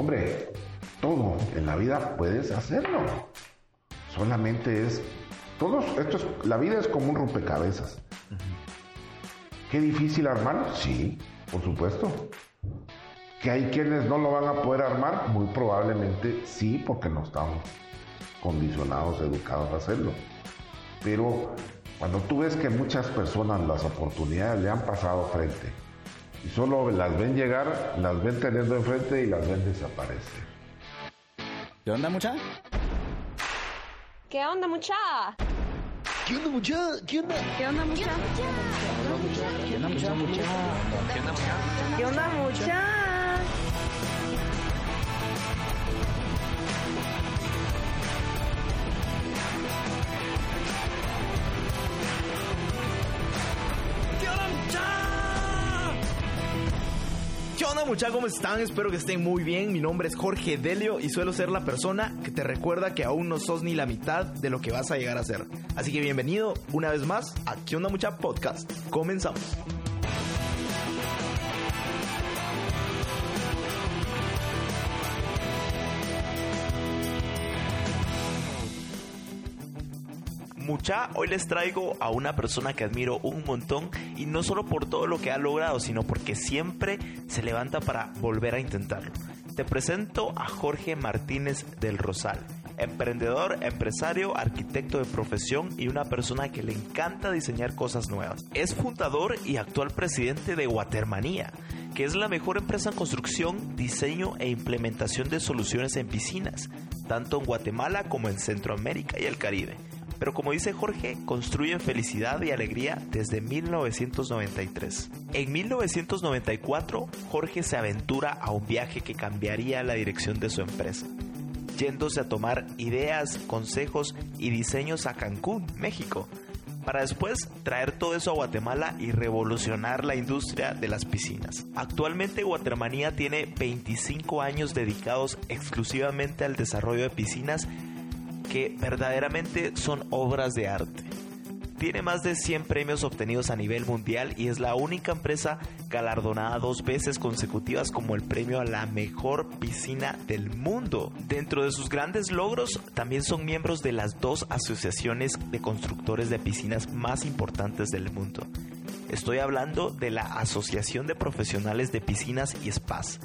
Hombre, todo en la vida puedes hacerlo. Solamente es todos esto es la vida es como un rompecabezas. Qué difícil armarlo, sí, por supuesto. Que hay quienes no lo van a poder armar, muy probablemente sí, porque no estamos condicionados, educados a hacerlo. Pero cuando tú ves que muchas personas las oportunidades le han pasado frente y solo las ven llegar, las ven teniendo enfrente y las ven desaparecer. ¿Qué onda, mucha? ¿Qué onda, mucha? ¿Qué onda, mucha? ¿Qué onda? ¿Qué onda, mucha? ¿Qué onda, mucha? ¿Qué onda, mucha? ¿Qué onda muchachos? ¿Cómo están? Espero que estén muy bien. Mi nombre es Jorge Delio y suelo ser la persona que te recuerda que aún no sos ni la mitad de lo que vas a llegar a ser. Así que bienvenido una vez más a ¿Qué onda mucha podcast? Comenzamos. Mucha, hoy les traigo a una persona que admiro un montón y no solo por todo lo que ha logrado, sino porque siempre se levanta para volver a intentarlo. Te presento a Jorge Martínez del Rosal, emprendedor, empresario, arquitecto de profesión y una persona que le encanta diseñar cosas nuevas. Es fundador y actual presidente de Watermanía, que es la mejor empresa en construcción, diseño e implementación de soluciones en piscinas, tanto en Guatemala como en Centroamérica y el Caribe. Pero como dice Jorge, construyen felicidad y alegría desde 1993. En 1994, Jorge se aventura a un viaje que cambiaría la dirección de su empresa, yéndose a tomar ideas, consejos y diseños a Cancún, México, para después traer todo eso a Guatemala y revolucionar la industria de las piscinas. Actualmente Guatemanía tiene 25 años dedicados exclusivamente al desarrollo de piscinas que verdaderamente son obras de arte. Tiene más de 100 premios obtenidos a nivel mundial y es la única empresa galardonada dos veces consecutivas como el premio a la mejor piscina del mundo. Dentro de sus grandes logros, también son miembros de las dos asociaciones de constructores de piscinas más importantes del mundo. Estoy hablando de la Asociación de Profesionales de Piscinas y Spas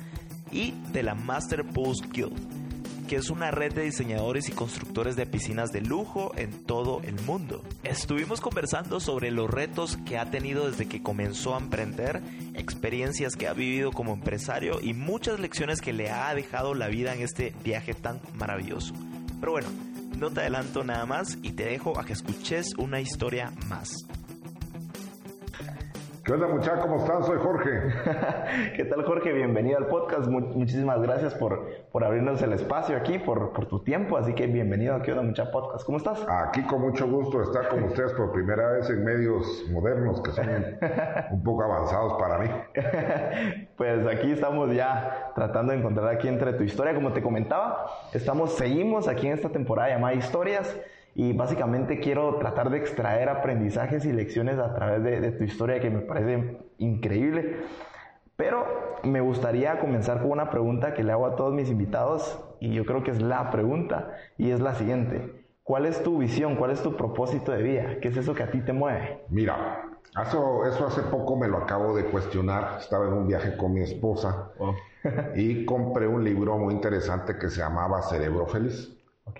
y de la Master Pools Guild que es una red de diseñadores y constructores de piscinas de lujo en todo el mundo. Estuvimos conversando sobre los retos que ha tenido desde que comenzó a emprender, experiencias que ha vivido como empresario y muchas lecciones que le ha dejado la vida en este viaje tan maravilloso. Pero bueno, no te adelanto nada más y te dejo a que escuches una historia más. ¿Qué onda muchachos? ¿Cómo están? Soy Jorge. ¿Qué tal Jorge? Bienvenido al podcast. Mu muchísimas gracias por, por abrirnos el espacio aquí, por, por tu tiempo. Así que bienvenido a ¿Qué onda mucha podcast? ¿Cómo estás? Aquí con mucho gusto estar con ustedes por primera vez en medios modernos que son un poco avanzados para mí. pues aquí estamos ya tratando de encontrar aquí entre tu historia. Como te comentaba, estamos, seguimos aquí en esta temporada llamada Historias y básicamente quiero tratar de extraer aprendizajes y lecciones a través de, tu historia que me parece increíble. Pero me gustaría comenzar con una pregunta que le hago a todos mis invitados y yo creo que es la pregunta y es la siguiente. ¿Cuál es tu visión? ¿Cuál es tu propósito de vida? ¿Qué es eso que a ti te mueve? Mira, eso, eso hace poco me lo acabo de cuestionar. Estaba en un viaje con mi esposa Oh. y compré un libro muy interesante que se llamaba Cerebro Feliz. Ok.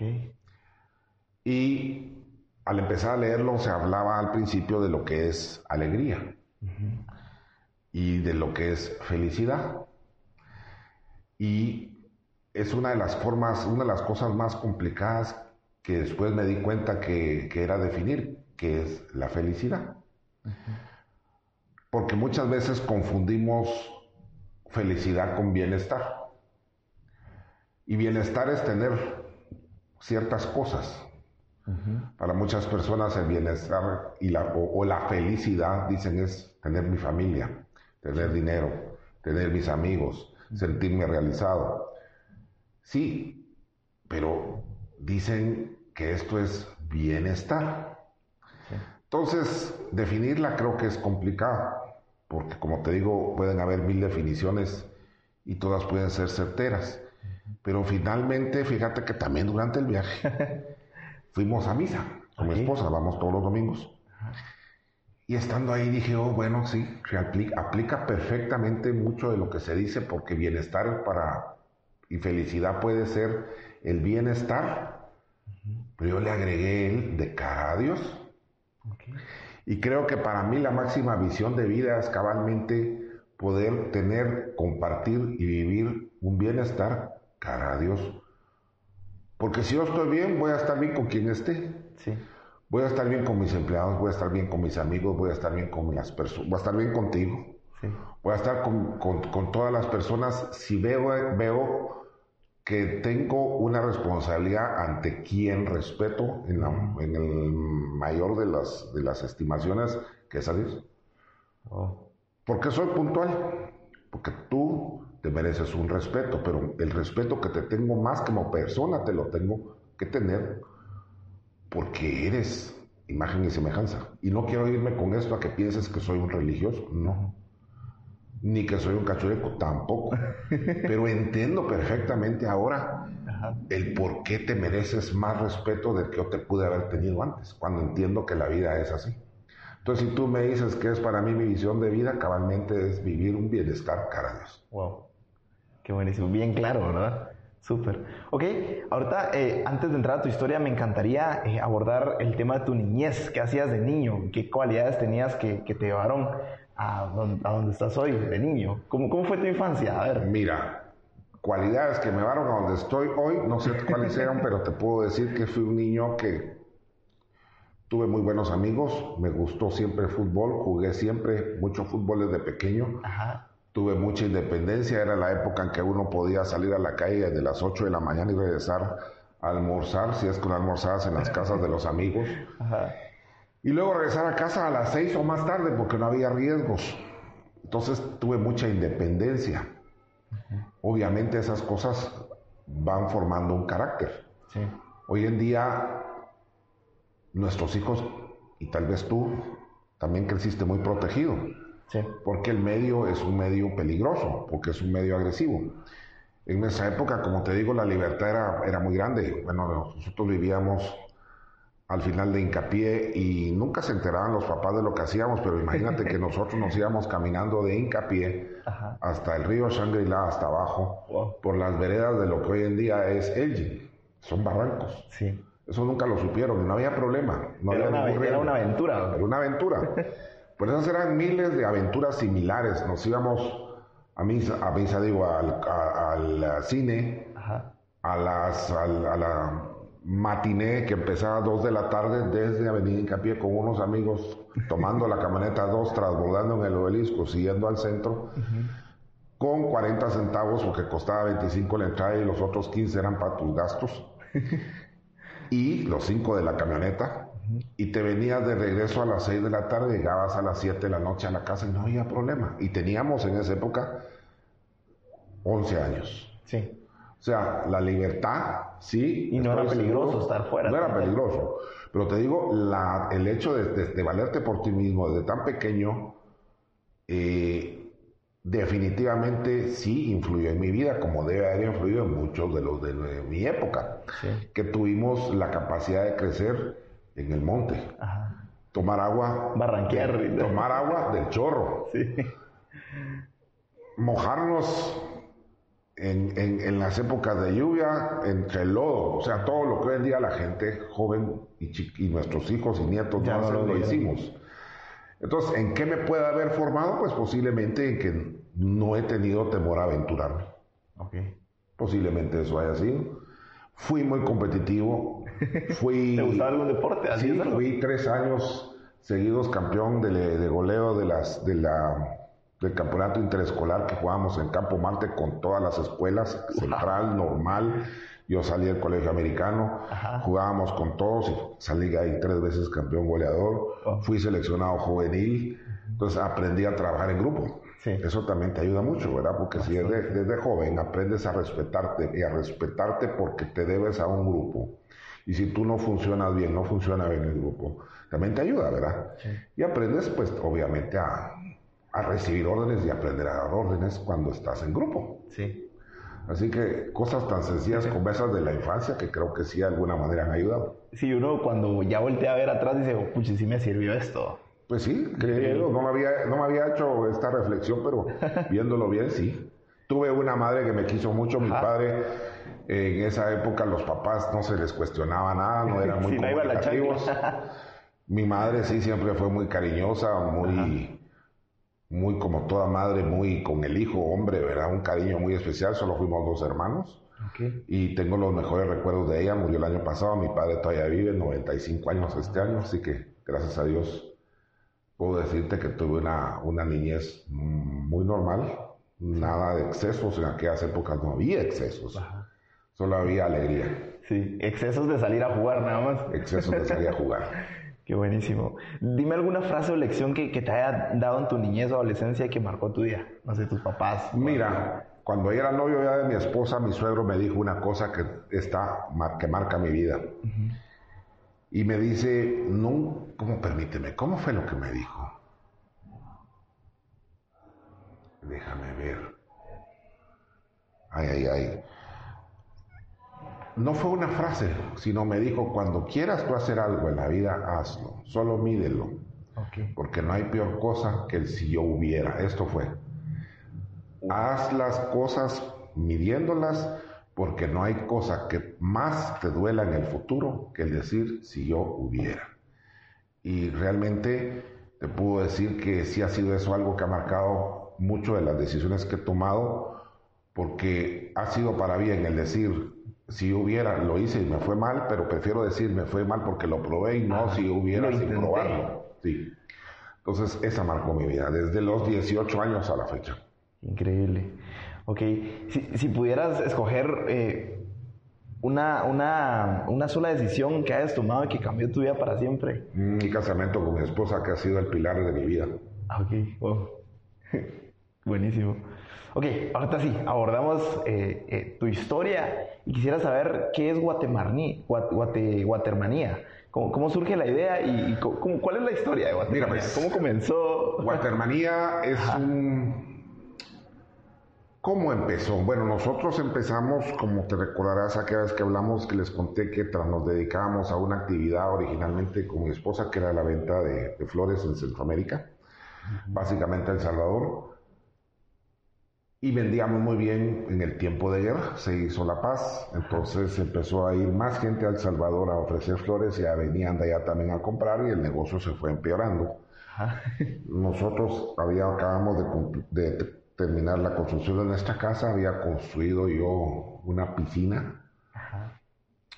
Y al empezar a leerlo se hablaba al principio de lo que es alegría y de lo que es felicidad. Y es una de las formas, una de las cosas más complicadas que después me di cuenta que, que era definir, que es la felicidad. Porque muchas veces confundimos felicidad con bienestar. Y bienestar es tener ciertas cosas. Para muchas personas el bienestar y la, o, o, la felicidad, dicen, es tener mi familia, tener dinero, tener mis amigos, sentirme realizado. Sí, pero dicen que esto es bienestar. Entonces, definirla creo que es complicado, porque como te digo, pueden haber mil definiciones y todas pueden ser certeras. Pero finalmente, fíjate que también durante el viaje fuimos a misa con mi esposa, vamos todos los domingos. Y estando ahí dije, oh, bueno, sí, aplica, aplica perfectamente mucho de lo que se dice, porque bienestar para y felicidad puede ser el bienestar. Pero yo le agregué el de cara a Dios. Y creo que para mí la máxima visión de vida es cabalmente poder tener, compartir y vivir un bienestar cara a Dios. Porque si yo estoy bien, voy a estar bien con quien esté. Sí. Voy a estar bien con mis empleados, voy a estar bien con mis amigos, voy a estar bien con las personas, voy a estar bien contigo. Sí. Voy a estar con, con- con todas las personas si veo, veo que tengo una responsabilidad ante quien respeto en, la- en el mayor de las, de las estimaciones que es a Dios. Wow. ¿Por qué soy puntual? Porque tú te mereces un respeto, pero el respeto que te tengo más como persona te lo tengo que tener porque eres imagen y semejanza. Y no quiero irme con esto a que pienses que soy un religioso, no. Ni que soy un cachureco, tampoco. Pero entiendo perfectamente ahora Ajá. el por qué te mereces más respeto del que yo te pude haber tenido antes, cuando entiendo que la vida es así. Entonces, si tú me dices que es para mí mi visión de vida, cabalmente es vivir un bienestar cara a Dios. Wow. Qué buenísimo. Bien claro, ¿verdad? Súper. Ok, ahorita, eh, antes de entrar a tu historia, me encantaría eh, abordar el tema de tu niñez. ¿Qué hacías de niño? ¿Qué cualidades tenías que, que te llevaron a donde, a donde estás hoy, de niño? ¿Cómo, ¿Cómo fue tu infancia? A ver. Mira, cualidades que me llevaron a donde estoy hoy, no sé cuáles eran, pero te puedo decir que fui un niño que tuve muy buenos amigos, me gustó siempre el fútbol, jugué siempre mucho fútbol desde pequeño. Ajá. Tuve mucha independencia, era la época en que uno podía salir a la calle desde las 8 de la mañana y regresar a almorzar, si es que no almorzabas en las casas de los amigos. Ajá. Y luego regresar a casa a las 6 o más tarde porque no había riesgos. Entonces tuve mucha independencia. Obviamente esas cosas van formando un carácter. Sí. Hoy en día nuestros hijos, y tal vez tú, también creciste muy protegido Sí. porque el medio es un medio peligroso, porque es un medio agresivo. En esa época, como te digo, la libertad era, era muy grande. Bueno, nosotros vivíamos al final de hincapié y nunca se enteraban los papás de lo que hacíamos, pero imagínate que nosotros nos íbamos caminando de hincapié Ajá. hasta el río Shangri-La, hasta abajo, Wow. por las veredas de lo que hoy en día es Elgin. Son barrancos. Sí. Eso nunca lo supieron no había problema. No Era había una, era una aventura. Era una aventura. Pues esas eran miles de aventuras similares. Nos íbamos a misa, a misa digo, al, a- al cine, Ajá. a, las, al- a la matiné que empezaba a 2 de la tarde desde Avenida Hincapié con unos amigos tomando la camioneta 2, transbordando en el obelisco, siguiendo al centro, con 40 centavos porque costaba 25 la entrada y los otros 15 eran para tus gastos. y los 5 de la camioneta. Y te venías de regreso a las 6 de la tarde, llegabas a las 7 de la noche a la casa y no había problema. Y teníamos en esa época 11 años. Sí. O sea, la libertad, sí. Y no era peligroso estar fuera. No era peligroso. Pero te digo, la- el hecho de, de- de valerte por ti mismo desde tan pequeño, eh, definitivamente sí influyó en mi vida, como debe haber influido en muchos de los de mi época, Sí. que tuvimos la capacidad de crecer en el monte, Ajá. tomar agua, Barranquear. de- tomar agua del chorro, Sí. mojarnos en, en- en las épocas de lluvia entre el lodo, o sea, todo lo que hoy en día la gente joven y, nuestros hijos y nietos Ya no lo hicimos. Entonces, ¿en qué me puede haber formado? Pues posiblemente en que no he tenido temor a aventurarme. Ok. Posiblemente eso haya sido. Fui muy competitivo. Fui, ¿Te gustaba algún deporte? Sí, fui tres años seguidos campeón de, de goleo de las, de la, del campeonato interescolar que jugábamos en Campo Marte con todas las escuelas, central, normal. Yo salí del colegio americano, Ajá. jugábamos con todos y salí ahí tres veces campeón goleador. Wow. Fui seleccionado juvenil, entonces aprendí a trabajar en grupo. Sí. Eso también te ayuda mucho, ¿verdad? Porque si desde, desde joven aprendes a respetarte y a respetarte porque te debes a un grupo. Y si tú no funcionas bien, no funciona bien el grupo, también te ayuda, ¿verdad? Y aprendes, pues, obviamente a, a recibir órdenes y aprender a dar órdenes cuando estás en grupo. Sí. Así que cosas tan sencillas como esas de la infancia que creo que sí de alguna manera han ayudado. Sí, uno cuando ya voltea a ver atrás dice, oh, pucha, sí me sirvió esto. Pues sí, creo, no me había, no me había hecho esta reflexión, pero viéndolo bien, sí. Tuve una madre que me quiso mucho, mi padre, en esa época los papás no se les cuestionaba nada, no eran muy no la comunicativos. chancla. Mi madre sí siempre fue muy cariñosa, muy, muy como toda madre, muy con el hijo, hombre, ¿verdad? Un cariño muy especial, solo fuimos dos hermanos. Ok. Y tengo los mejores recuerdos de ella, murió el año pasado, mi padre todavía vive, 95 años este año, así que gracias a Dios puedo decirte que tuve una, una niñez muy normal, nada de excesos, en aquellas épocas no había excesos, solo había alegría, Sí, excesos de salir a jugar nada más. excesos de salir a jugar. Qué buenísimo. Dime alguna frase o lección que, que te haya dado en tu niñez o adolescencia que marcó tu día. No sé, tus papás. Mira, cuando era novio ya de mi esposa, mi suegro me dijo una cosa que está que marca mi vida. Y me dice, no, ¿cómo permíteme? ¿Cómo fue lo que me dijo? Déjame ver. Ay, ay, ay. No fue una frase, sino me dijo, cuando quieras tú hacer algo en la vida, hazlo. Solo mídelo. Porque no hay peor cosa que el si yo hubiera. Esto fue. Haz las cosas midiéndolas porque no hay cosa que más te duela en el futuro que el decir si yo hubiera. Y realmente te puedo decir que sí ha sido eso algo que ha marcado mucho de las decisiones que he tomado porque ha sido para bien el decir si hubiera, lo hice y me fue mal, pero prefiero decir me fue mal porque lo probé y no si hubiera sin probarlo. Sí. Entonces, esa marcó mi vida, desde los 18 años a la fecha. Increíble. Ok, si, si pudieras escoger eh, una, una, una sola decisión que hayas tomado y que cambió tu vida para siempre. Mi casamiento con mi esposa, que ha sido el pilar de mi vida. Ok, wow. Buenísimo. Ok, ahorita sí, abordamos eh, eh, tu historia y quisiera saber qué es Guatemarní, Guat- Guate- Guatermanía. ¿Cómo, cómo surge la idea y, cómo- cuál es la historia de Guatermanía? Mira, pues, ¿Cómo comenzó? Watermanía es un... ¿Cómo empezó? Bueno, nosotros empezamos, como te recordarás aquella vez que hablamos, que les conté que tras nos dedicábamos a una actividad originalmente con mi esposa, que era la venta de, de flores en Centroamérica, básicamente El Salvador. Y vendíamos muy bien en el tiempo de guerra, se hizo la paz, entonces empezó a ir más gente a El Salvador a ofrecer flores ya venían de allá también a comprar y el negocio se fue empeorando. Ajá. Nosotros había, acabamos de, terminar la construcción de nuestra casa, había construido yo una piscina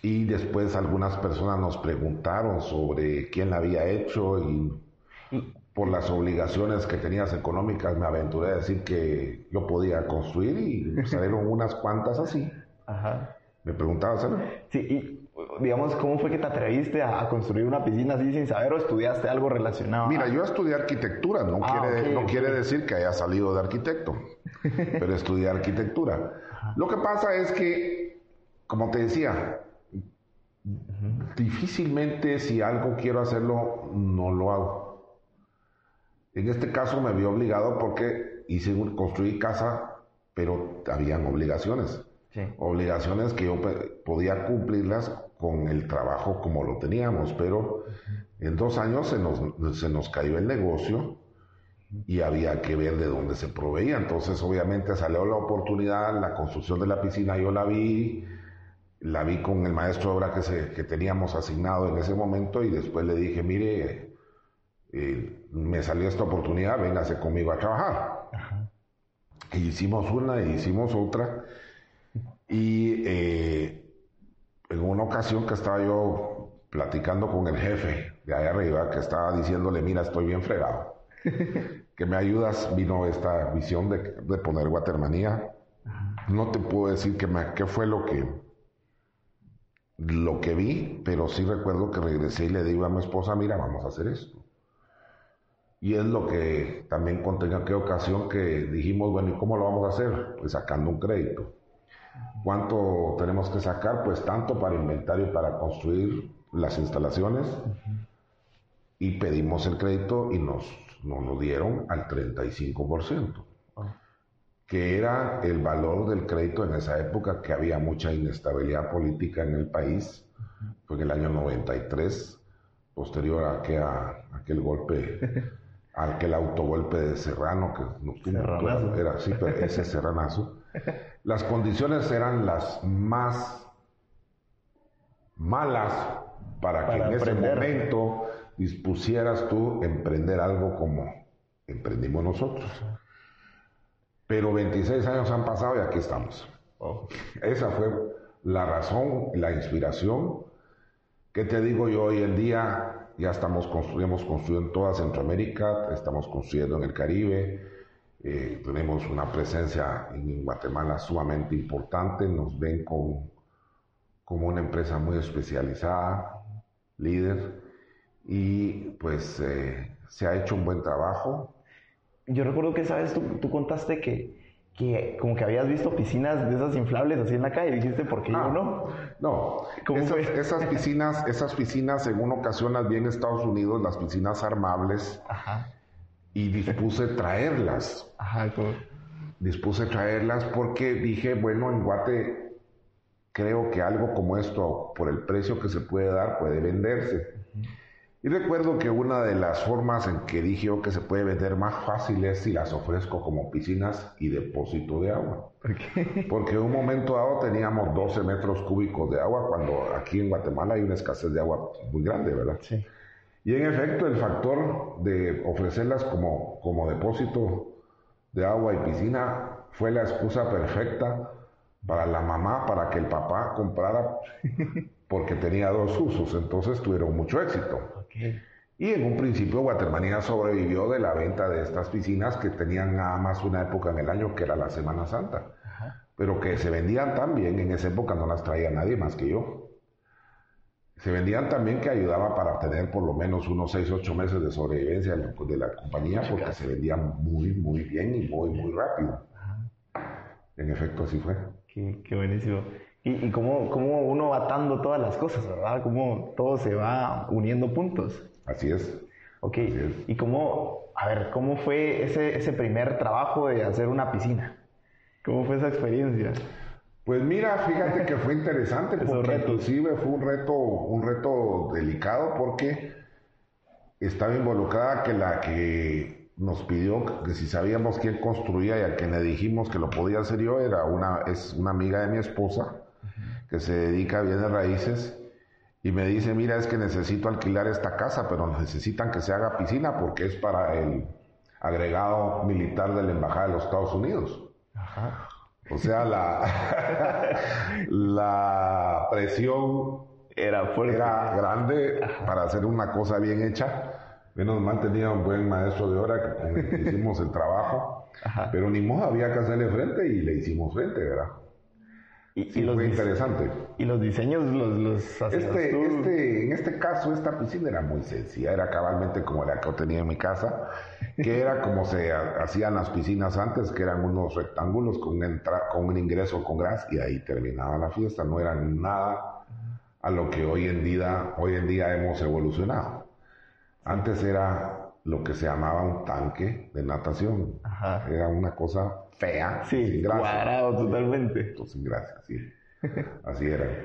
y después algunas personas nos preguntaron sobre quién la había hecho y por las obligaciones que tenías económicas me aventuré a decir que yo podía construir y salieron unas cuantas así. Ajá. Me preguntaban, ¿sabes? Sí, y digamos, ¿cómo fue que te atreviste a, construir una piscina así sin saber o estudiaste algo relacionado? Mira, a- yo estudié arquitectura, no, Ah, quiere, no quiere decir que haya salido de arquitecto, pero estudié arquitectura. Lo que pasa es que, como te decía, difícilmente si algo quiero hacerlo, no lo hago. En este caso me vi obligado porque hice un- construí casa, pero habían obligaciones. Sí. Obligaciones que yo podía cumplirlas con el trabajo como lo teníamos, pero en dos años se nos, se nos cayó el negocio y había que ver de dónde se proveía. Entonces, obviamente, salió la oportunidad, la construcción de la piscina, yo la vi, la vi con el maestro de obra que, se, que teníamos asignado en ese momento y después le dije, mire, eh, me salió esta oportunidad, véngase conmigo a trabajar. Hicimos una y hicimos otra. Y eh, en una ocasión que estaba yo platicando con el jefe de allá arriba, que estaba diciéndole, mira, estoy bien fregado. que me ayudas, vino esta visión de, de poner Watermanía. No te puedo decir que qué fue lo que, lo que vi, pero sí recuerdo que regresé y le digo a mi esposa, mira, vamos a hacer esto. Y es lo que también conté en aquella ocasión que dijimos, bueno, ¿y cómo lo vamos a hacer? Pues sacando un crédito. ¿Cuánto tenemos que sacar? Pues tanto para inventario para construir las instalaciones. Y pedimos el crédito y nos, nos lo dieron al 35%. que era el valor del crédito en esa época, que había mucha inestabilidad política en el país. Fue en el año 93, posterior a, que, a, aquel golpe, a aquel autogolpe de Serrano, que Serranazo. era sí, pero ese serranazo. Las condiciones eran las más malas para que en ese emprender. momento dispusieras tú emprender algo como emprendimos nosotros. Pero 26 años han pasado y aquí estamos. Esa fue la razón, la inspiración. ¿Qué te digo yo hoy en día? Ya estamos constru- hemos construido en toda Centroamérica, estamos construyendo en el Caribe, eh, tenemos una presencia en Guatemala sumamente importante, nos ven con- como una empresa muy especializada, líder, y pues eh, se ha hecho un buen trabajo. Yo recuerdo que, ¿sabes? Tú, tú contaste que, que como que habías visto piscinas de esas inflables así en la calle y dijiste, ¿por qué Ah, yo no? No, ¿Cómo esas, piscinas, esas piscinas en una ocasión las vi en Estados Unidos, las piscinas armables, Ajá, y dispuse traerlas. ajá, Dispuse traerlas porque dije, bueno, en Guate creo que algo como esto, por el precio que se puede dar, puede venderse. Y recuerdo que una de las formas en que dije yo que se puede vender más fácil es si las ofrezco como piscinas y depósito de agua. ¿por qué? Porque en un momento dado teníamos 12 metros cúbicos de agua, cuando aquí en Guatemala hay una escasez de agua muy grande, ¿verdad? Sí. Y en efecto, el factor de ofrecerlas como, como depósito de agua y piscina fue la excusa perfecta para la mamá, para que el papá comprara, porque tenía dos usos, entonces tuvieron mucho éxito. Y en un principio Guatemala sobrevivió de la venta de estas piscinas que tenían nada más una época en el año, que era la Semana Santa, pero que se vendían tan bien, en esa época no las traía nadie más que yo. Se vendían también que ayudaba para tener por lo menos unos 6, 8 meses de sobrevivencia de la- de la compañía, porque se vendían muy, muy bien y muy, muy rápido. En efecto, así fue. Qué, qué buenísimo. Y, y cómo, cómo uno va atando todas las cosas, ¿verdad? Cómo todo se va uniendo puntos. Así es. Ok. es. Y cómo, a ver, ¿cómo fue ese, ese primer trabajo de hacer una piscina? ¿Cómo fue esa experiencia? Pues mira, fíjate que fue interesante porque inclusive fue un reto, un reto delicado porque estaba involucrada que la que nos pidió que si sabíamos quién construía y a quien le dijimos que lo podía hacer yo era una, es una amiga de mi esposa que se dedica a bienes raíces y me dice, mira, es que necesito alquilar esta casa, pero necesitan que se haga piscina porque es para el agregado militar de la Embajada de los Estados Unidos. Ajá. O sea, la, la presión Era fuerte. era grande para hacer una cosa bien hecha. Menos mal tenía un buen maestro de obra que hicimos el trabajo. Ajá. Pero ni modo, había que hacerle frente y le hicimos frente, ¿verdad? Y, Sí, y los fue interesante. y los diseños los, los hacías Este, tú. este, en este caso, esta piscina era muy sencilla, era cabalmente como la que yo tenía en mi casa, que era como se ha- hacían las piscinas antes, que eran unos rectángulos con, entra- con un ingreso con gas y ahí terminaba la fiesta, no era nada a lo que hoy en día, hoy en día hemos evolucionado. Antes era lo que se llamaba un tanque de natación, Ajá. era una cosa fea, Sí, sin gracia. cuadrado totalmente. Sin gracia, sí. Así era.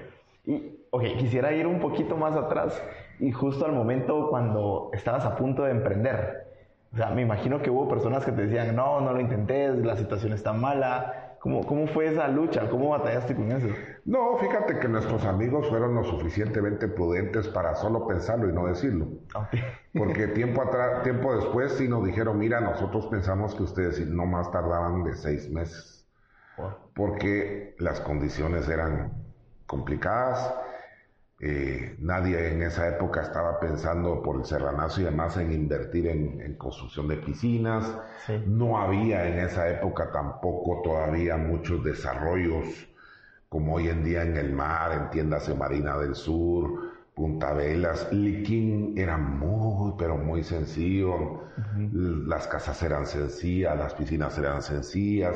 Y, ok, quisiera ir un poquito más atrás y justo al momento cuando estabas a punto de emprender. O sea, me imagino que hubo personas que te decían, no, no lo intentes, la situación está mala. ¿Cómo, cómo fue esa lucha? ¿Cómo batallaste con eso? No, fíjate que nuestros amigos fueron lo suficientemente prudentes para solo pensarlo y no decirlo. Porque tiempo atrás, tiempo después sí nos dijeron, mira, nosotros pensamos que ustedes no más tardaban de seis meses. Porque las condiciones eran complicadas. Eh, nadie en esa época estaba pensando por el serranazo y demás en invertir en, en construcción de piscinas. Sí. No había en esa época tampoco todavía muchos desarrollos como hoy en día en el mar, en tiendas de Marina del Sur, Punta Velas. Liquín era muy, pero muy sencillo. Las casas eran sencillas, las piscinas eran sencillas.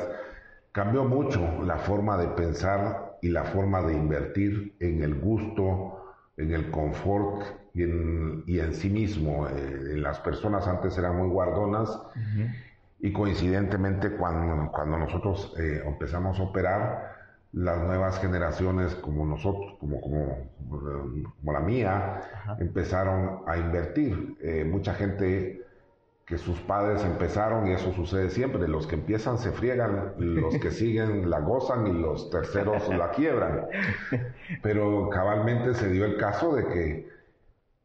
Cambió mucho la forma de pensar y la forma de invertir en el gusto, en el confort y en, y en sí mismo. Eh, las personas antes eran muy guardonas y coincidentemente cuando, cuando nosotros eh, empezamos a operar, las nuevas generaciones como nosotros, como, como, como la mía, empezaron a invertir. Eh, mucha gente que sus padres empezaron, y eso sucede siempre, los que empiezan se friegan, los que siguen la gozan y los terceros la quiebran. Pero cabalmente se dio el caso de que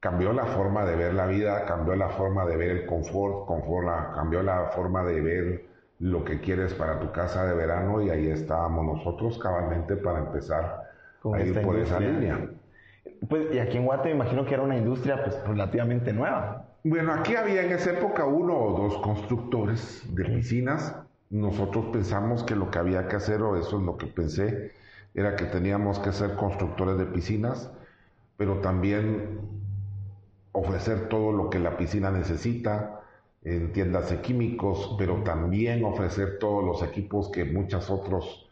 cambió la forma de ver la vida, cambió la forma de ver el confort, confort cambió la forma de ver lo que quieres para tu casa de verano y ahí estábamos nosotros cabalmente para empezar a ir por esa línea. Pues, y aquí en Guate me imagino que era una industria pues relativamente nueva. Bueno, aquí había en esa época uno o dos constructores de piscinas. Nosotros pensamos que lo que había que hacer, o eso es lo que pensé, era que teníamos que ser constructores de piscinas, pero también ofrecer todo lo que la piscina necesita, en tiendas de químicos, pero también ofrecer todos los equipos que muchos otros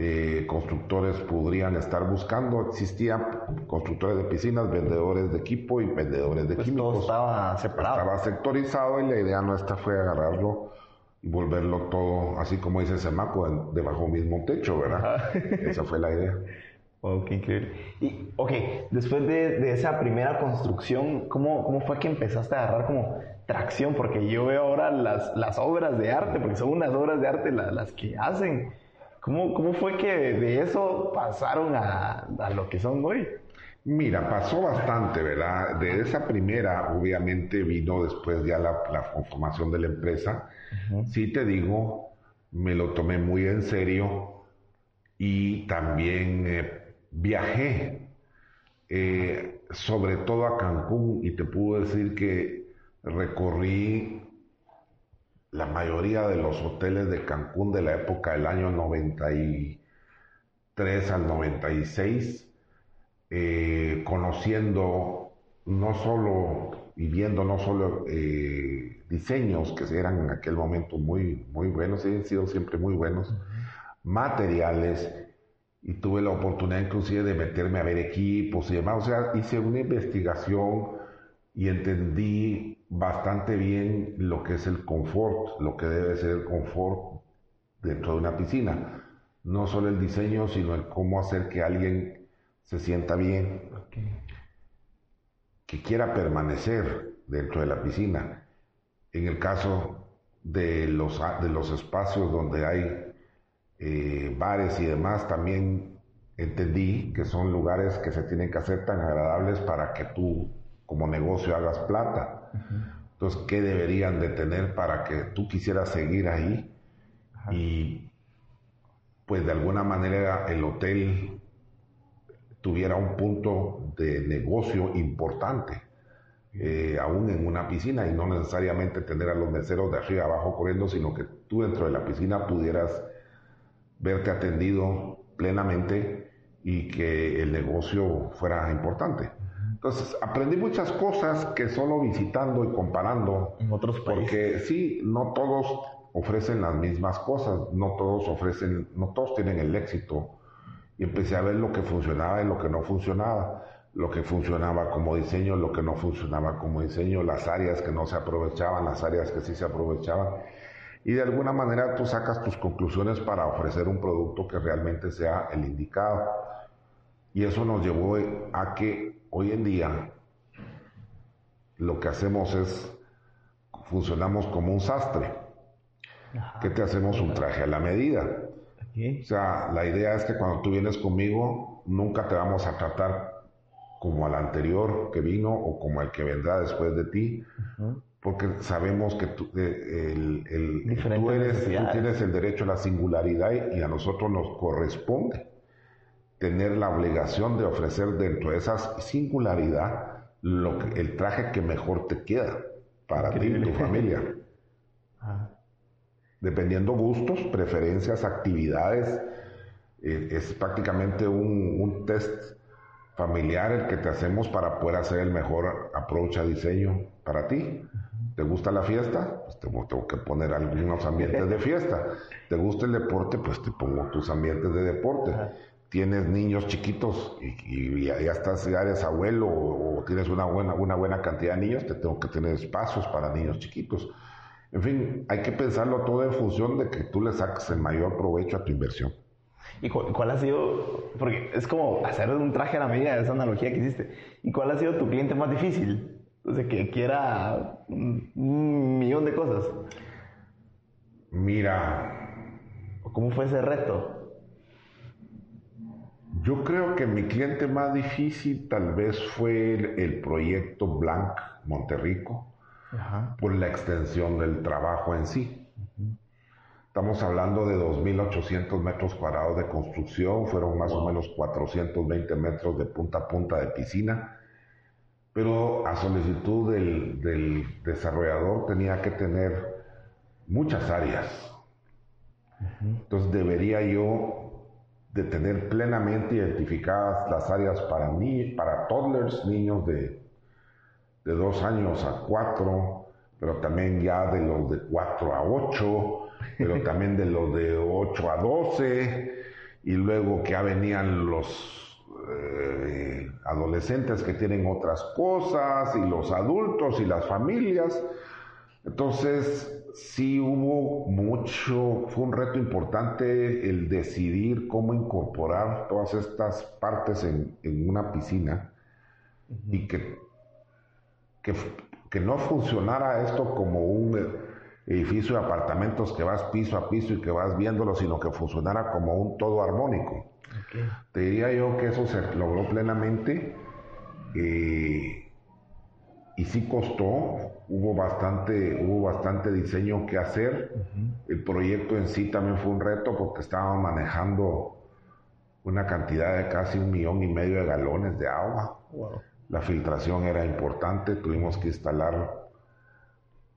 eh, constructores podrían estar buscando. Existían constructores de piscinas, vendedores de equipo y vendedores de pues químicos. Todo estaba separado. Estaba sectorizado y la idea nuestra fue agarrarlo y volverlo todo, así como dice Semaco, debajo del mismo techo, ¿verdad? Esa fue la idea. Oh, qué increíble. Y, ok, después de, de, esa primera construcción, ¿cómo, ¿cómo fue que empezaste a agarrar como tracción? Porque yo veo ahora las, las obras de arte, porque son unas obras de arte las, que hacen. ¿Cómo, ¿Cómo fue que de eso pasaron a, a lo que son hoy? Mira, pasó bastante, ¿verdad? De esa primera, obviamente, vino después ya la, la conformación de la empresa. Sí te digo, me lo tomé muy en serio y también eh, viajé eh, sobre todo a Cancún y te puedo decir que recorrí la mayoría de los hoteles de Cancún de la época del año 93 al 96, eh, conociendo no solo y viendo no solo eh, diseños que eran en aquel momento muy, muy buenos, y han sido siempre muy buenos, materiales, y tuve la oportunidad inclusive de meterme a ver equipos y demás. O sea, hice una investigación y entendí bastante bien lo que es el confort, lo que debe ser el confort dentro de una piscina. No solo el diseño, sino el cómo hacer que alguien se sienta bien, que quiera permanecer dentro de la piscina. En el caso de los, de los espacios donde hay eh, bares y demás, también entendí que son lugares que se tienen que hacer tan agradables para que tú como negocio hagas plata. Entonces, ¿qué deberían de tener para que tú quisieras seguir ahí? Y pues de alguna manera el hotel tuviera un punto de negocio importante, eh, aún en una piscina, y no necesariamente tener a los meseros de arriba abajo corriendo, sino que tú dentro de la piscina pudieras verte atendido plenamente y que el negocio fuera importante. Entonces, aprendí muchas cosas que solo visitando y comparando. En otros países. Porque sí, no todos ofrecen las mismas cosas, no todos ofrecen, no todos tienen el éxito. Y empecé a ver lo que funcionaba y lo que no funcionaba, lo que funcionaba como diseño, lo que no funcionaba como diseño, las áreas que no se aprovechaban, las áreas que sí se aprovechaban y de alguna manera tú sacas tus conclusiones para ofrecer un producto que realmente sea el indicado. Y eso nos llevó a que hoy en día lo que hacemos es, funcionamos como un sastre. que te hacemos? Un traje a la medida. O sea, la idea es que cuando tú vienes conmigo, nunca te vamos a tratar como al anterior que vino o como el que vendrá después de ti, porque sabemos que tú, eh, el, eres, tú tienes el derecho a la singularidad y, a nosotros nos corresponde tener la obligación de ofrecer dentro de esa singularidad lo que, el traje que mejor te queda para ti y tu familia. Ah. Dependiendo gustos, preferencias, actividades, eh, es prácticamente un, un test familiar el que te hacemos para poder hacer el mejor approach a diseño para ti. ¿Te gusta la fiesta? Pues tengo, que poner algunos ambientes de fiesta. ¿Te gusta el deporte? Pues te pongo tus ambientes de deporte. Tienes niños chiquitos y, ya, estás, ya eres abuelo o, tienes una buena, una buena cantidad de niños, te tengo que tener espacios para niños chiquitos. En fin, hay que pensarlo todo en función de que tú le saques el mayor provecho a tu inversión. ¿Y cu- cuál ha sido, porque es como hacer un traje a la medida de esa analogía que hiciste, ¿y cuál ha sido tu cliente más difícil? O sea, que quiera un, millón de cosas. Mira, ¿O ¿Cómo fue ese reto? Yo creo que mi cliente más difícil tal vez fue el, el proyecto Blanc Monterrico Ajá. por la extensión del trabajo en sí. Estamos hablando de 2.800 metros cuadrados de construcción, fueron más o menos 420 metros de punta a punta de piscina, pero a solicitud del, del desarrollador tenía que tener muchas áreas. Entonces debería yo de tener plenamente identificadas las áreas para, ni, para toddlers, niños de, de dos años a cuatro, pero también ya de los de cuatro a ocho, pero también de los de ocho a doce, y luego que ya venían los eh, adolescentes que tienen otras cosas, y los adultos y las familias. Entonces, sí hubo mucho, fue un reto importante el decidir cómo incorporar todas estas partes en, en una piscina y que, que, que no funcionara esto como un edificio de apartamentos que vas piso a piso y que vas viéndolo, sino que funcionara como un todo armónico. Te diría yo que eso se logró plenamente. eh, y sí costó, hubo bastante, hubo bastante diseño que hacer. El proyecto en sí también fue un reto porque estábamos manejando una cantidad de casi un millón y medio de galones de agua. La filtración era importante, tuvimos que instalar,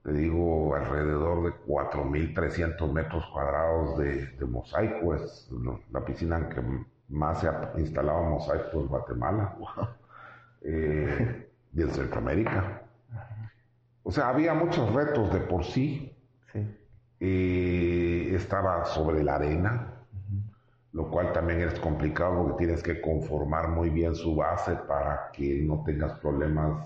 te digo, alrededor de 4.300 metros cuadrados de, de mosaico. Es la piscina en que más se ha instalado mosaico es Guatemala. Eh, y en Centroamérica. O sea, había muchos retos de por sí. Sí. Eh, estaba sobre la arena, lo cual también es complicado porque tienes que conformar muy bien su base para que no tengas problemas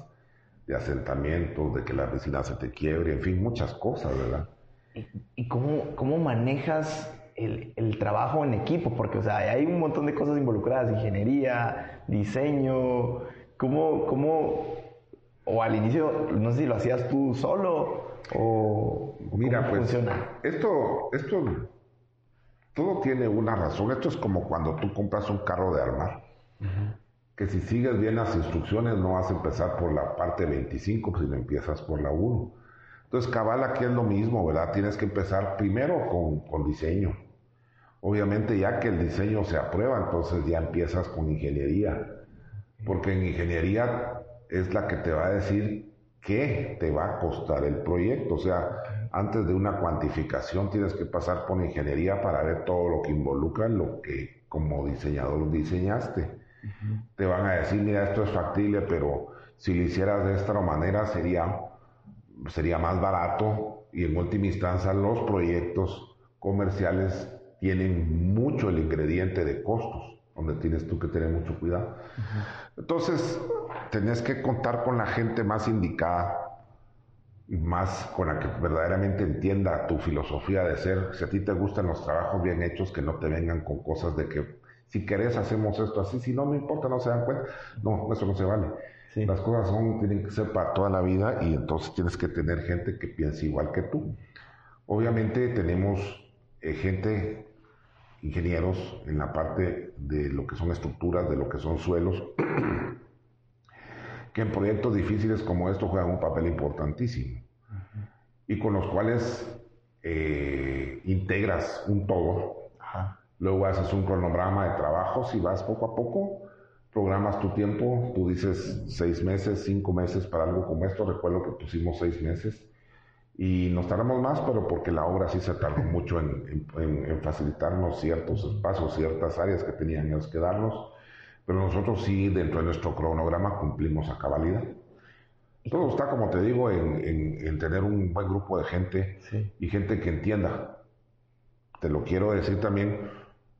de asentamiento, de que la piscina se te quiebre, en fin, muchas cosas, ¿verdad? ¿Y, y cómo, cómo manejas el, el trabajo en equipo? Porque, o sea, hay un montón de cosas involucradas, ingeniería, diseño, ¿cómo, cómo, o al inicio, no sé si lo hacías tú solo o Mira, cómo pues funciona? esto, esto, todo tiene una razón. Esto es como cuando tú compras un carro de armar. Que si sigues bien las instrucciones no vas a empezar por la parte 25, sino empiezas por la 1. Entonces, cabal, aquí es lo mismo, ¿verdad? Tienes que empezar primero con, con diseño. Obviamente, ya que el diseño se aprueba, entonces ya empiezas con ingeniería. Porque en ingeniería es la que te va a decir qué te va a costar el proyecto. O sea, antes de una cuantificación tienes que pasar por ingeniería para ver todo lo que involucra lo que como diseñador diseñaste. Te van a decir, mira, esto es factible, pero si lo hicieras de esta manera sería, sería más barato y en última instancia los proyectos comerciales tienen mucho el ingrediente de costos, donde tienes tú que tener mucho cuidado. Entonces, tenés que contar con la gente más indicada, más con la que verdaderamente entienda tu filosofía de ser. Si a ti te gustan los trabajos bien hechos, que no te vengan con cosas de que si querés hacemos esto así, si no me importa, no se dan cuenta. No, eso no se vale. Sí. Las cosas son, tienen que ser para toda la vida y entonces tienes que tener gente que piense igual que tú. Obviamente tenemos eh, gente, ingenieros en la parte de lo que son estructuras, de lo que son suelos, que en proyectos difíciles como estos juegan un papel importantísimo y con los cuales eh, integras un todo. Ajá. Luego haces un cronograma de trabajos y vas poco a poco, programas tu tiempo, tú dices seis meses, cinco meses para algo como esto, recuerdo que pusimos seis meses y nos tardamos más, pero porque la obra sí se tardó mucho en, en- en facilitarnos ciertos espacios, ciertas áreas que tenían ellos que darnos, pero nosotros sí dentro de nuestro cronograma cumplimos a cabalidad. Todo está, como te digo, en, en- en tener un buen grupo de gente Sí. y gente que entienda. Te lo quiero decir también,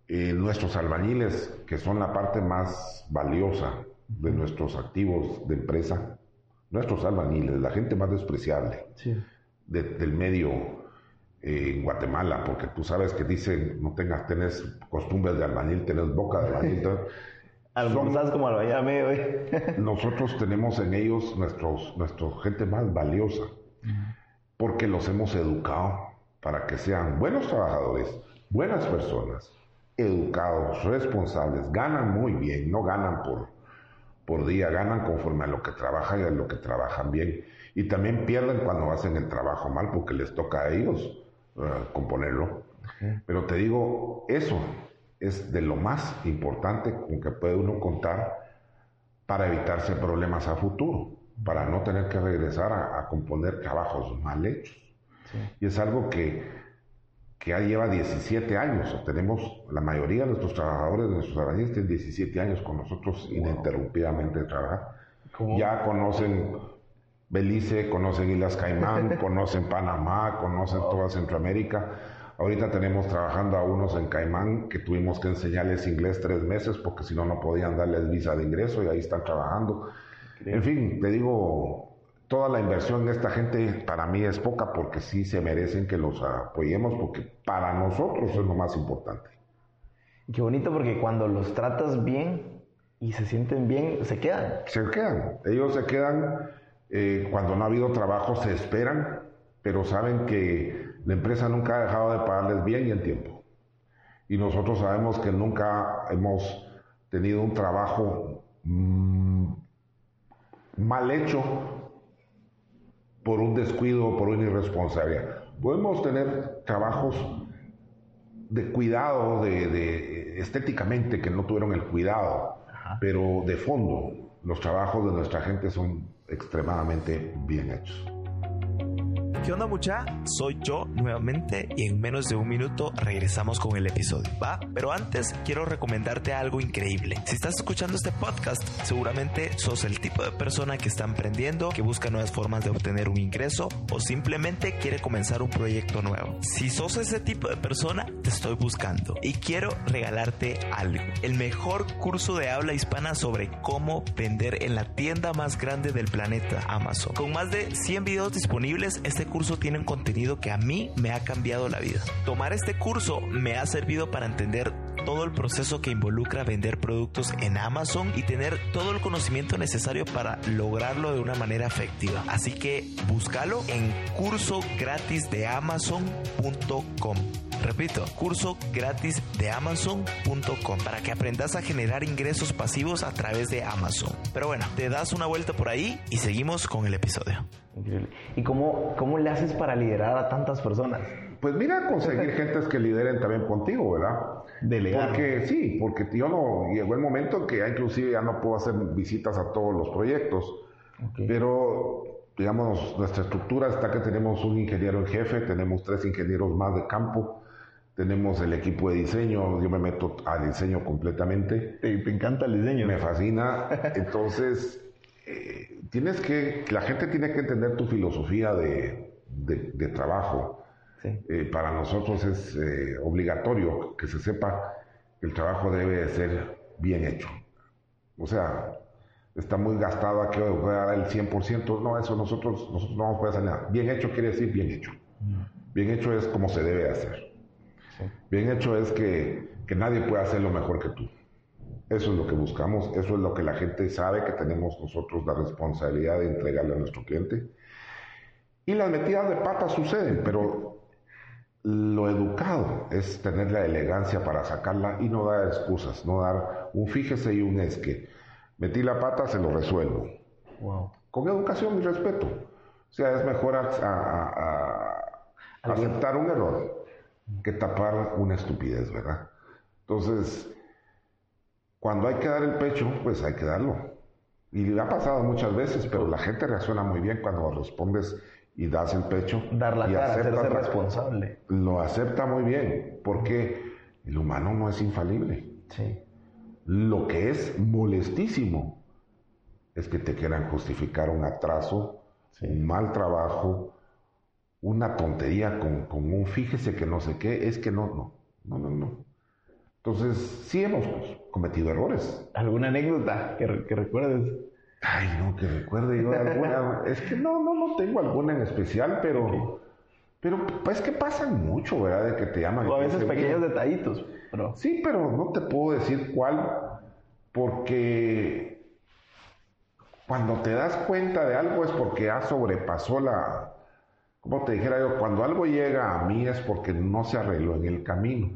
eh, nuestros albañiles, que son la parte más valiosa de nuestros activos de empresa, nuestros albañiles, la gente más despreciable, Sí. De- del medio eh, en Guatemala, porque tú sabes que dicen, no tengas, tenés costumbres de albañil, tenés boca de albañil. Almorzás como albañame, güey. nosotros tenemos en ellos nuestros, nuestros gente más valiosa, porque los hemos educado para que sean buenos trabajadores, buenas personas, educados, responsables, ganan muy bien, no ganan por, por día, ganan conforme a lo que trabajan y a lo que trabajan bien. Y también pierden cuando hacen el trabajo mal porque les toca a ellos eh, componerlo. Pero te digo, eso es de lo más importante con que puede uno contar para evitarse problemas a futuro, para no tener que regresar a, a componer trabajos mal hechos. Y es algo que, que ya lleva 17 años. Tenemos, la mayoría de nuestros trabajadores, de nuestros albañiles, tienen 17 años con nosotros ininterrumpidamente de trabajar. ¿Cómo? Ya conocen Belice, conocen Islas Caimán, conocen Panamá, conocen toda Centroamérica. Ahorita tenemos trabajando a unos en Caimán que tuvimos que enseñarles inglés tres meses porque si no, no podían darles visa de ingreso y ahí están trabajando. En fin, te digo, toda la inversión de esta gente para mí es poca porque sí se merecen que los apoyemos porque para nosotros es lo más importante. Qué bonito porque cuando los tratas bien y se sienten bien, se quedan. Se quedan, ellos se quedan eh, cuando no ha habido trabajo, se esperan, pero saben que la empresa nunca ha dejado de pagarles bien y en tiempo. Y nosotros sabemos que nunca hemos tenido un trabajo mm, mal hecho por un descuido o por una irresponsabilidad. Podemos tener trabajos de cuidado, de, de- estéticamente que no tuvieron el cuidado, pero de fondo los trabajos de nuestra gente son extremadamente bien hechos. ¿Qué onda mucha? Soy yo nuevamente y en menos de un minuto regresamos con el episodio, ¿va? Pero antes quiero recomendarte algo increíble. Si estás escuchando este podcast, seguramente sos el tipo de persona que está emprendiendo, que busca nuevas formas de obtener un ingreso o simplemente quiere comenzar un proyecto nuevo. Si sos ese tipo de persona, te estoy buscando y quiero regalarte algo. El mejor curso de habla hispana sobre cómo vender en la tienda más grande del planeta, Amazon. Con más de 100 videos disponibles, este curso tiene un contenido que a mí me ha cambiado la vida. Tomar este curso me ha servido para entender todo el proceso que involucra vender productos en Amazon y tener todo el conocimiento necesario para lograrlo de una manera efectiva. Así que búscalo en curso de amazon.com. Repito, curso gratis de amazon.com para que aprendas a generar ingresos pasivos a través de Amazon. Pero bueno, te das una vuelta por ahí y seguimos con el episodio. Increíble. ¿Y cómo, cómo le haces para liderar a tantas personas? Pues mira, conseguir gentes que lideren también contigo, ¿verdad? Delegar. Porque sí, porque yo no, llegó el momento en que ya inclusive ya no puedo hacer visitas a todos los proyectos, pero digamos, nuestra estructura está que tenemos un ingeniero en jefe, tenemos tres ingenieros más de campo, tenemos el equipo de diseño, yo me meto a diseño completamente, Te, te encanta el diseño. me fascina, entonces eh, tienes que, la gente tiene que entender tu filosofía de, de- de trabajo. Sí. Eh, para nosotros es eh, obligatorio que se sepa que el trabajo debe de ser bien hecho. O sea, está muy gastado aquí, voy a dar el 100%, no, eso nosotros, nosotros no vamos a hacer nada. Bien hecho quiere decir bien hecho. Bien hecho es como se debe hacer. Bien hecho es que, que nadie puede hacerlo mejor que tú. Eso es lo que buscamos, eso es lo que la gente sabe que tenemos nosotros la responsabilidad de entregarle a nuestro cliente. Y las metidas de pata suceden, pero lo educado es tener la elegancia para sacarla y no dar excusas, no dar un fíjese y un es que metí la pata, se lo resuelvo. Wow. Con educación y respeto. O sea, es mejor a- a- a- a aceptar un error que tapar una estupidez, ¿verdad? Entonces, cuando hay que dar el pecho, pues hay que darlo. Y le ha pasado muchas veces, pero la gente reacciona muy bien cuando respondes y das el pecho. Dar la y cara, aceptas hacerse responsable. Lo acepta muy bien, porque el humano no es infalible. Sí. Lo que es molestísimo es que te quieran justificar un atraso, un mal trabajo, una tontería con, con un fíjese que no sé qué, es que no, no, no, no, no. Entonces, sí hemos cometido errores. ¿Alguna anécdota que, que recuerdes? Ay, no, que recuerde yo alguna. es que no, no, no tengo alguna en especial, pero Pero pues que pasan mucho, ¿verdad? De que te llaman. O a veces pequeños "Mira, detallitos, pero... Sí, pero no te puedo decir cuál, porque cuando te das cuenta de algo es porque ya sobrepasó la, como te dijera yo, cuando algo llega a mí es porque no se arregló en el camino.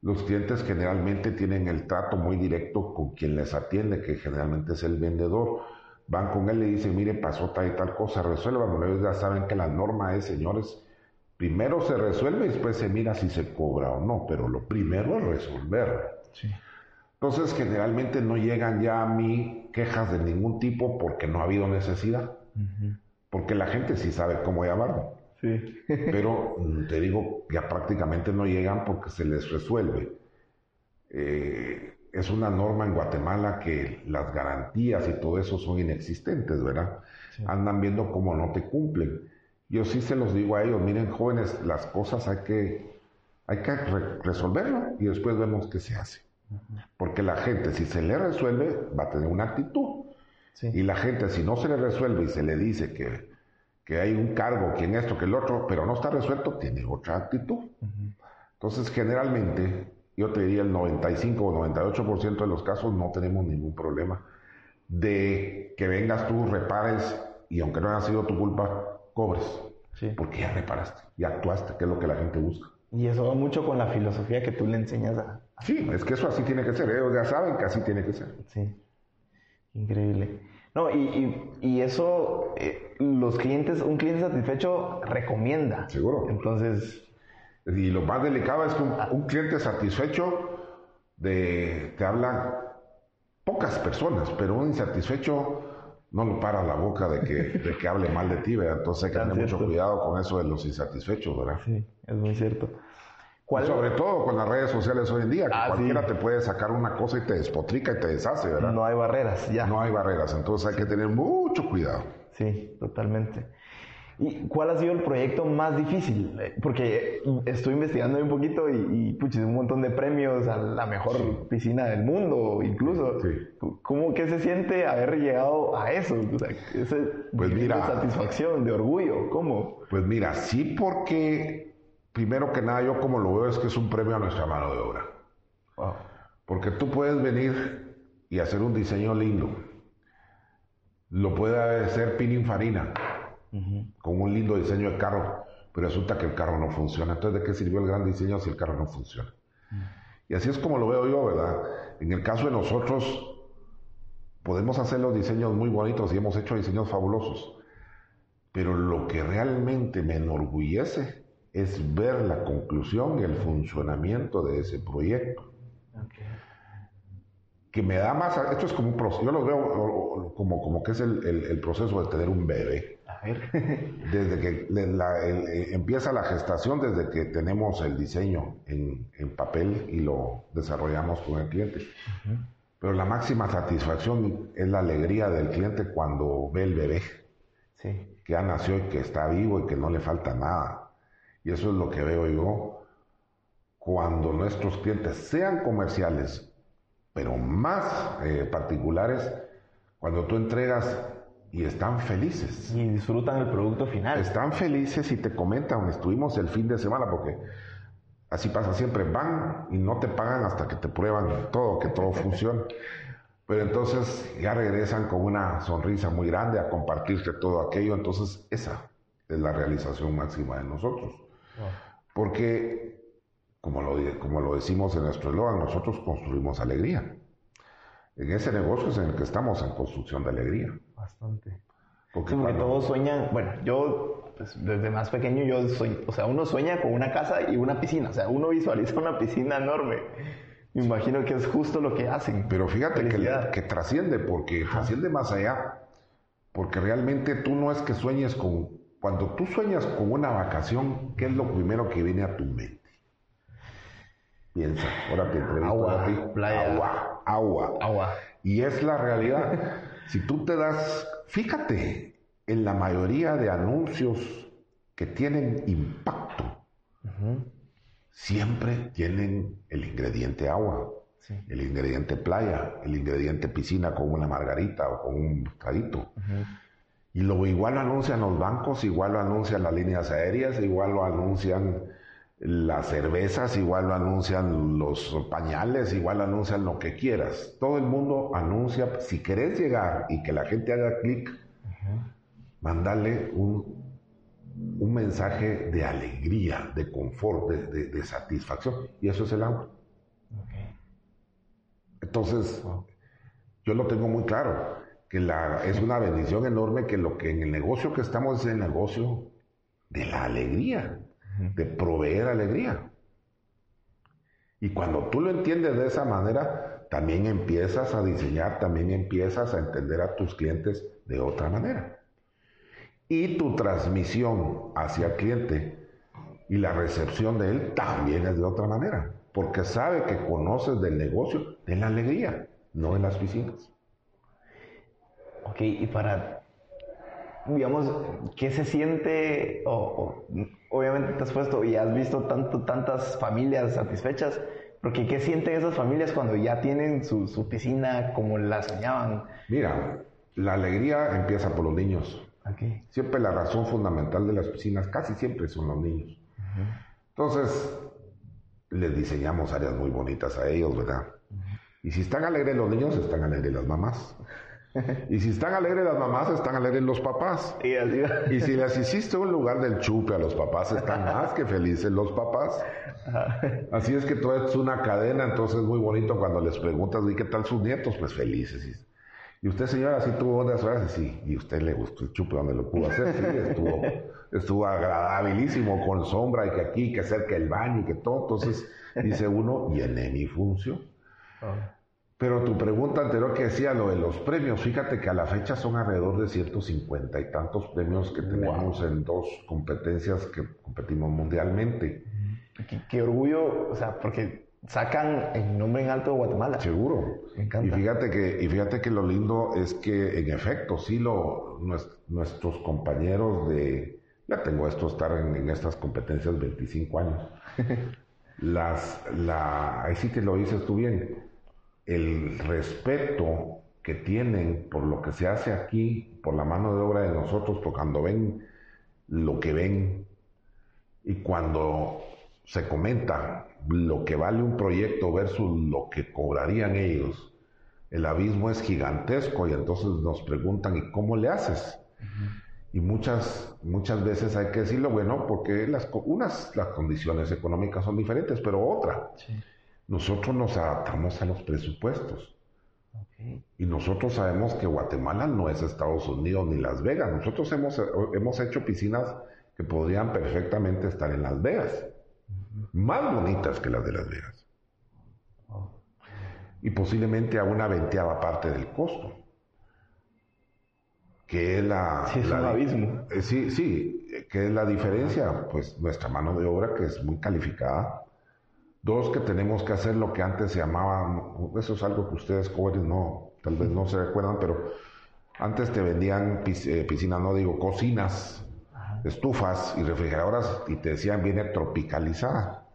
Los clientes generalmente tienen el trato muy directo con quien les atiende, que generalmente es el vendedor. Van con él y le dicen, mire, pasó tal y tal cosa, resuélvanlo. Ellos ya saben que la norma es, señores, primero se resuelve y después se mira si se cobra o no, pero lo primero es resolverlo. Entonces, generalmente no llegan ya a mí quejas de ningún tipo porque no ha habido necesidad. Porque la gente sí sabe cómo llamarlo. Sí. Pero te digo, ya prácticamente no llegan porque se les resuelve. Eh, es una norma en Guatemala que las garantías y todo eso son inexistentes, ¿verdad? Andan viendo cómo no te cumplen. Yo sí se los digo a ellos, miren jóvenes, las cosas hay que, hay que re- resolverlo y después vemos qué se hace. Porque la gente, si se le resuelve, va a tener una actitud. Sí. Y la gente, si no se le resuelve y se le dice que, que hay un cargo, que en esto, que el otro, pero no está resuelto, tiene otra actitud. Entonces, generalmente, yo te diría el 95 o 98% de los casos no tenemos ningún problema de que vengas tú, repares y aunque no haya sido tu culpa, cobres. Sí. Porque ya reparaste, ya actuaste, que es lo que la gente busca. Y eso va mucho con la filosofía que tú le enseñas a... Sí, es que eso así tiene que ser. Ellos ya saben que así tiene que ser. Sí. Increíble. No, y, y, y eso, eh, los clientes, un cliente satisfecho recomienda. Seguro. Entonces, Y lo más delicado es que un, un cliente satisfecho de, te hablan pocas personas, pero un insatisfecho no lo para la boca de que, de que hable mal de ti, ¿verdad? Entonces hay que tener mucho cuidado con eso de los insatisfechos, ¿verdad? sí, es muy cierto. ¿Cuál? Sobre todo con las redes sociales hoy en día, que Ah, sí. cualquiera te puede sacar una cosa y te despotrica y te deshace, ¿verdad? No hay barreras, ya. No hay barreras, entonces hay que tener mucho cuidado. Sí, totalmente. ¿Y cuál ha sido el proyecto más difícil? Eh, Porque estoy investigando un poquito y, y puchis, un montón de premios a la mejor piscina del mundo, incluso. Sí. ¿Cómo que se siente haber llegado a eso? O sea, ese Pues mira. de satisfacción, de orgullo, ¿cómo? Pues mira, sí porque, primero que nada, yo como lo veo es que es un premio a nuestra mano de obra. Wow. Porque tú puedes venir y hacer un diseño lindo. Lo puede hacer Pininfarina con un lindo diseño de carro, pero resulta que el carro no funciona. Entonces, ¿de qué sirvió el gran diseño si el carro no funciona? Y así es como lo veo yo, ¿verdad? En el caso de nosotros, podemos hacer los diseños muy bonitos y hemos hecho diseños fabulosos, pero lo que realmente me enorgullece es ver la conclusión y el funcionamiento de ese proyecto que me da más, esto es como un proceso, yo lo veo como, como que es el, el- el proceso de tener un bebé. A ver. Desde que le- la- el- eh, empieza la gestación, desde que tenemos el diseño en, en papel y lo desarrollamos con el cliente. Pero la máxima satisfacción es la alegría del cliente cuando ve el bebé sí. que ya nació y que está vivo y que no le falta nada. Y eso es lo que veo yo cuando nuestros clientes sean comerciales, pero más eh, particulares, cuando tú entregas y están felices. Y disfrutan el producto final. Están felices y te comentan, estuvimos el fin de semana porque así pasa siempre, van y no te pagan hasta que te prueban todo, que todo funciona. Pero entonces ya regresan con una sonrisa muy grande a compartirte todo aquello, entonces esa es la realización máxima de nosotros. Porque, como lo, como lo decimos en nuestro eslogan, nosotros construimos alegría. En ese negocio es en el que estamos en construcción de alegría. Bastante. Porque Sí, porque cuando- todos sueñan, bueno, yo pues, desde más pequeño yo soy, o sea, uno sueña con una casa y una piscina, o sea, uno visualiza una piscina enorme. Me imagino que es justo lo que hacen. Pero fíjate que trasciende, porque trasciende más allá. Porque realmente tú no es que sueñes con... Cuando tú sueñas con una vacación, ¿qué es lo primero que viene a tu mente? Piensa, ahora te entrevisto Agua, ti. playa. Agua, agua. Agua. Y es la realidad. si tú te das... Fíjate, en la mayoría de anuncios que tienen impacto, siempre tienen el ingrediente agua Sí. el ingrediente playa, el ingrediente piscina con una margarita o con un traguito. Y lo igual lo anuncian los bancos, igual lo anuncian las líneas aéreas, igual lo anuncian las cervezas, igual lo anuncian los pañales, igual lo anuncian lo que quieras. Todo el mundo anuncia, si querés llegar y que la gente haga clic, mandarle un, un mensaje de alegría, de confort, de, de- de satisfacción. Y eso es el auto. Entonces, yo lo tengo muy claro, que la, es una bendición enorme que lo que en el negocio que estamos es el negocio de la alegría, de proveer alegría. Y cuando tú lo entiendes de esa manera, también empiezas a diseñar, también empiezas a entender a tus clientes de otra manera. Y tu transmisión hacia el cliente y la recepción de él también es de otra manera, porque sabe que conoces del negocio de la alegría, no de las piscinas. Ok, y para, digamos, ¿qué se siente? O, o, obviamente te has puesto y has visto tanto, tantas familias satisfechas, porque ¿qué sienten esas familias cuando ya tienen su, su piscina como la soñaban? Mira, la alegría empieza por los niños. Ok, Siempre la razón fundamental de las piscinas, casi siempre son los niños. Entonces, les diseñamos áreas muy bonitas a ellos, ¿verdad? Y si están alegres los niños, están alegres las mamás. Y si están alegres las mamás, están alegres los papás. y así va. Y si les hiciste un lugar del chupe a los papás, están más que felices los papás. Así es que todo es una cadena, entonces es muy bonito cuando les preguntas, ¿y qué tal sus nietos? Pues felices. Y- usted, señora, sí tuvo unas horas, sí, y usted le gustó el chupe donde lo pudo hacer, sí, estuvo, estuvo agradabilísimo, con sombra, y que aquí, que cerca el baño, y que todo. Entonces, dice uno, llené mi función. Pero tu pregunta anterior que decía lo de los premios, fíjate que a la fecha son alrededor de 150 y tantos premios que tenemos en dos competencias que competimos mundialmente. Qué, qué orgullo, o sea, porque sacan el nombre en alto de Guatemala. Seguro. Me encanta. Y fíjate que, y fíjate que lo lindo es que en efecto, sí lo, nues- nuestros compañeros de, ya tengo esto estar en, en estas competencias 25 años. Las, la, ahí sí que lo dices tú bien. El respeto que tienen por lo que se hace aquí, por la mano de obra de nosotros, por cuando ven lo que ven. Y cuando se comenta lo que vale un proyecto versus lo que cobrarían ellos, el abismo es gigantesco y entonces nos preguntan, ¿y cómo le haces? Y muchas, muchas veces hay que decirlo, bueno, porque las, unas, las condiciones económicas son diferentes, pero otra, nosotros nos adaptamos a los presupuestos. Y nosotros sabemos que Guatemala no es Estados Unidos ni Las Vegas. Nosotros hemos, hemos hecho piscinas que podrían perfectamente estar en Las Vegas. Más bonitas que las de Las Vegas. Y posiblemente a una veinteava parte del costo. Que es la... Sí, es la un di- abismo. eh, sí, sí. eh, Que es la diferencia? Pues nuestra mano de obra que es muy calificada. Dos, que tenemos que hacer lo que antes se llamaba, eso es algo que ustedes jóvenes no, tal vez no se recuerdan, pero antes te vendían eh, piscinas, no digo, cocinas, estufas y refrigeradoras y te decían viene tropicalizada.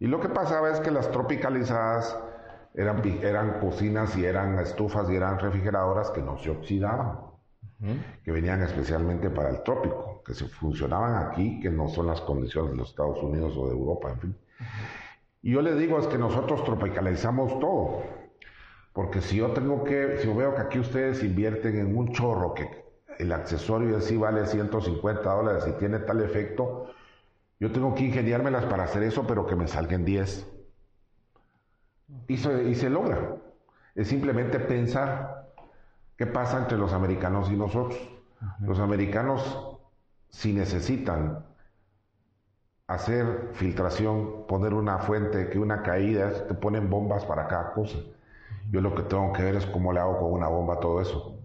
Y lo que pasaba es que las tropicalizadas eran, eran cocinas y eran estufas y eran refrigeradoras que no se oxidaban, que venían especialmente para el trópico, que se funcionaban aquí, que no son las condiciones de los Estados Unidos o de Europa, en fin. Y yo le digo es que nosotros tropicalizamos todo. Porque si yo tengo que, si yo veo que aquí ustedes invierten en un chorro que el accesorio en sí vale 150 dólares y tiene tal efecto, yo tengo que ingeniármelas para hacer eso, pero que me salgan 10. Y se, y se logra. Es simplemente pensar qué pasa entre los americanos y nosotros. Los americanos, si necesitan hacer filtración, poner una fuente, que una caída, te ponen bombas para cada cosa. Yo lo que tengo que ver es cómo le hago con una bomba todo eso,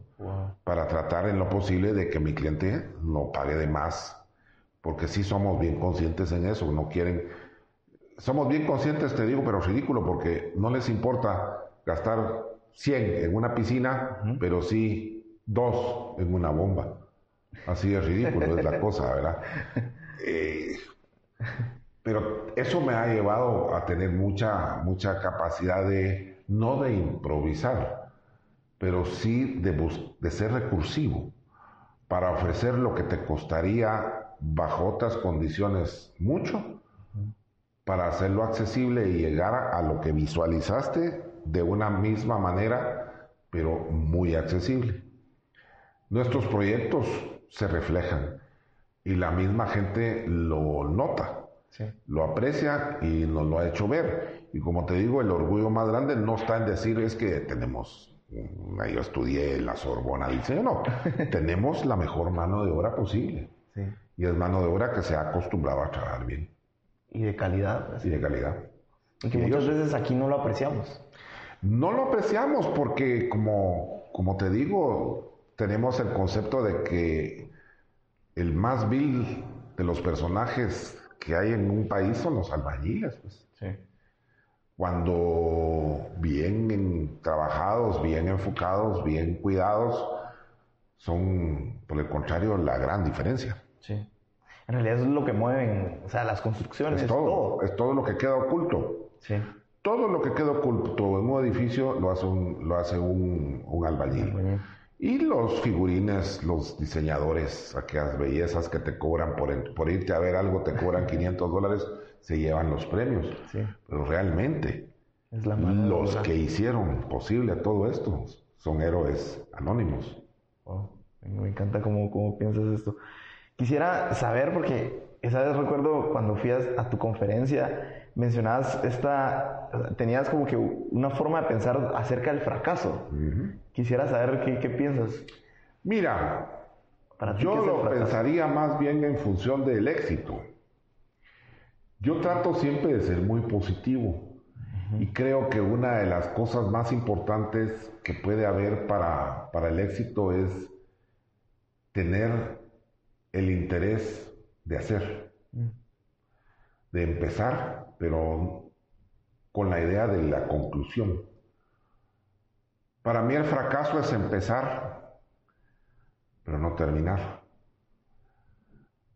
para tratar en lo posible de que mi cliente no pague de más, porque sí somos bien conscientes en eso, no quieren, somos bien conscientes, te digo, pero ridículo, porque no les importa gastar 100 en una piscina, pero sí dos en una bomba. Así de ridículo es la cosa, ¿verdad? Eh, pero eso me ha llevado a tener mucha, mucha capacidad de, no de improvisar, pero sí de, de ser recursivo. para ofrecer lo que te costaría bajo otras condiciones mucho, para hacerlo accesible y llegar a lo que visualizaste de una misma manera, pero muy accesible. Nuestros proyectos se reflejan y la misma gente lo nota, lo aprecia y nos lo ha hecho ver. Y como te digo, el orgullo más grande no está en decir es que tenemos, mm, yo estudié en la Sorbona diseño, no, tenemos la mejor mano de obra posible. Y es mano de obra que se ha acostumbrado a trabajar bien. Y de calidad. pues. Y de calidad. Y que muchas veces aquí no lo apreciamos. No lo apreciamos porque, como, como te digo, tenemos el concepto de que el más vil de los personajes que hay en un país son los albañiles. Pues. Sí. Cuando bien en- trabajados, bien enfocados, bien cuidados, son, por el contrario, la gran diferencia. Sí. En realidad es lo que mueven, o sea, las construcciones, Es todo, es todo lo que queda oculto. Sí. Todo lo que queda oculto en un edificio lo hace un, lo hace un, un albañil. Albañil. Y los figurines, los diseñadores, aquellas bellezas que te cobran por, por irte a ver algo, te cobran 500 dólares, se llevan los premios. Sí. Pero realmente, Es la los que hicieron posible todo esto son héroes anónimos. Wow, me encanta cómo, cómo piensas esto. Quisiera saber, porque esa vez recuerdo cuando fui a, a tu conferencia, mencionabas esta, tenías como que una forma de pensar acerca del fracaso. Quisiera saber qué, qué piensas. Mira, Para yo ¿qué es el lo pensaría más bien en función del éxito. Yo trato siempre de ser muy positivo y creo que una de las cosas más importantes que puede haber para, para el éxito es tener el interés de hacer, de empezar, pero con la idea de la conclusión. Para mí el fracaso es empezar, pero no terminar.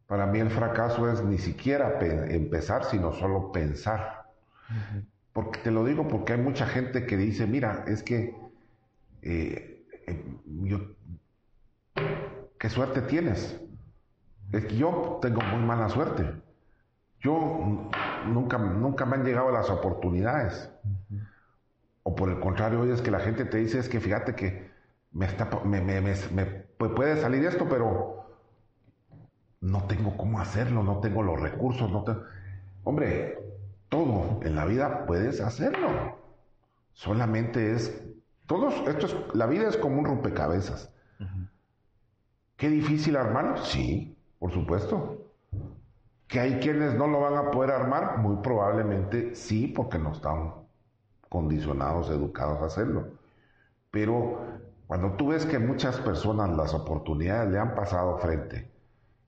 Para mí el fracaso es ni siquiera pe- empezar, sino solo pensar. Porque te lo digo porque hay mucha gente que dice, mira, es que eh, eh, yo, qué suerte tienes. Es que yo tengo muy mala suerte. Yo nunca, nunca me han llegado las oportunidades. O por el contrario, hoy es que la gente te dice, es que fíjate que me, está, me, me- me- me pu- puede salir esto, pero no tengo cómo hacerlo, no tengo los recursos, no tengo... Hombre, todo en la vida puedes hacerlo. Solamente es... Todos, esto es, la vida es como un rompecabezas. ¿Qué difícil armarlo? Sí, por supuesto. ¿Que hay quienes no lo van a poder armar? Muy probablemente sí, porque no están condicionados, educados a hacerlo. Pero cuando tú ves que muchas personas las oportunidades le han pasado frente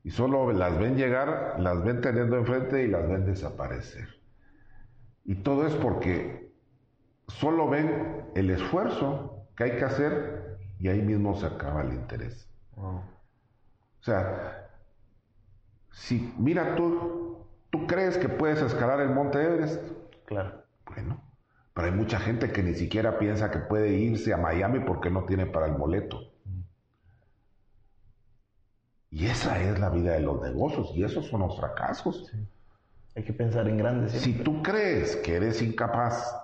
y solo las ven llegar, las ven teniendo enfrente y las ven desaparecer. Y todo es porque solo ven el esfuerzo que hay que hacer y ahí mismo se acaba el interés. Wow. O sea, si mira tú, tú crees que puedes escalar el monte Everest, Claro. bueno, pero hay mucha gente que ni siquiera piensa que puede irse a Miami porque no tiene para el boleto. Y esa es la vida de los negocios y esos son los fracasos. Hay que pensar en grande Si tú crees que eres incapaz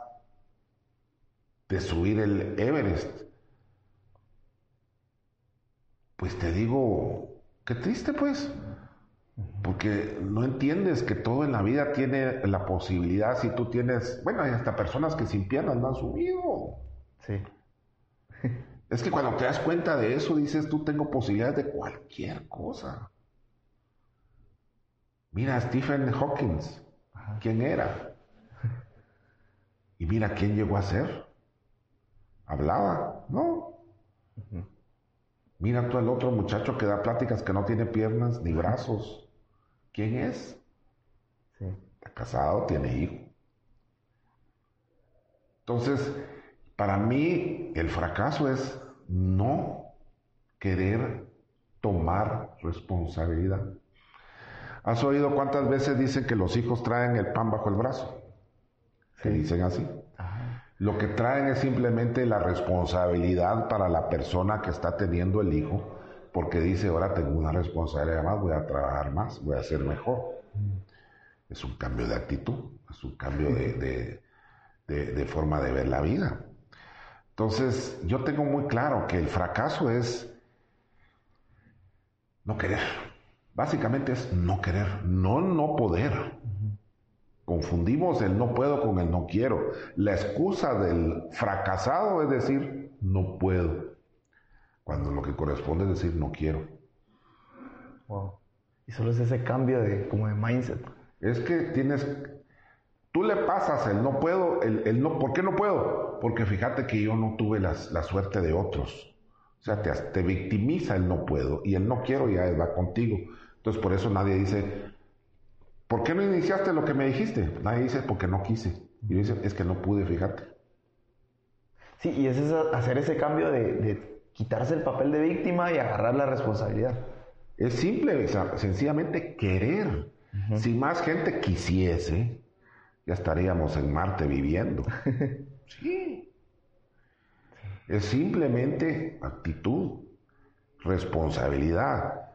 de subir el Everest, pues te digo, qué triste pues, porque no entiendes que todo en la vida tiene la posibilidad, si tú tienes, bueno, hay hasta personas que sin piernas no han subido. Sí. Es que cuando te das cuenta de eso, dices, tú tengo posibilidades de cualquier cosa. Mira, Stephen Hawking, ¿quién era? Y mira quién llegó a ser. Hablaba, ¿no? Mira tú el otro muchacho que da pláticas que no tiene piernas ni brazos. ¿Quién es? Sí. Está casado, tiene hijo. Entonces, para mí el fracaso es no querer tomar responsabilidad. ¿Has oído cuántas veces dicen que los hijos traen el pan bajo el brazo? Que Sí. dicen así. Ajá. Lo que traen es simplemente la responsabilidad para la persona que está teniendo el hijo porque dice, ahora tengo una responsabilidad más, voy a trabajar más, voy a ser mejor. Es un cambio de actitud, es un cambio de, de- de- de forma de ver la vida. Entonces, yo tengo muy claro que el fracaso es no querer. Básicamente es no querer, no no poder. Confundimos el no puedo con el no quiero. La excusa del fracasado es decir no puedo, cuando lo que corresponde es decir no quiero. Wow. Y solo es ese cambio de, como de mindset. Es que tienes, tú le pasas el no puedo, el, el no, ¿por qué no puedo? Porque fíjate que yo no tuve las- la suerte de otros. O sea, te, te victimiza el no puedo y el no quiero ya va contigo. Entonces por eso nadie dice, ¿por qué no iniciaste lo que me dijiste? Nadie dice, porque no quise. Y dice, es que no pude, fíjate. Sí, y es esa- hacer ese cambio de, de quitarse el papel de víctima y agarrar la responsabilidad. Es simple, sencillamente querer. Si más gente quisiese, ya estaríamos en Marte viviendo. sí. Es simplemente actitud, responsabilidad.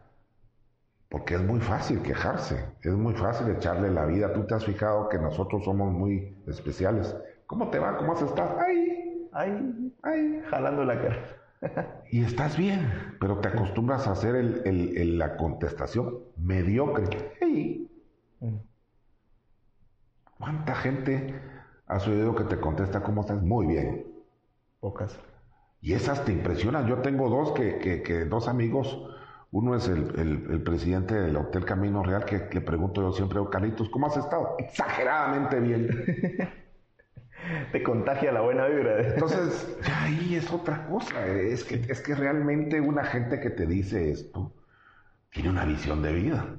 Porque es muy fácil quejarse, es muy fácil echarle la vida. Tú te has fijado que nosotros somos muy especiales. ¿Cómo te va? ¿Cómo has estado? ¡Ay! Ay, ¡Ay! jalando la cara. Y estás bien, pero te acostumbras a hacer el- el- el- la contestación mediocre. Hey. ¿Cuánta gente has oído que te contesta cómo estás? Muy bien. Pocas. Y esas te impresionan. Yo tengo dos que, que- que dos amigos. Uno es el, el- el presidente del Hotel Camino Real, que le pregunto yo siempre, "Oh, Carlitos, ¿cómo has estado? Exageradamente bien. Te contagia la buena vibra. Entonces, ya ahí es otra cosa. Es que, es que realmente una gente que te dice esto tiene una visión de vida.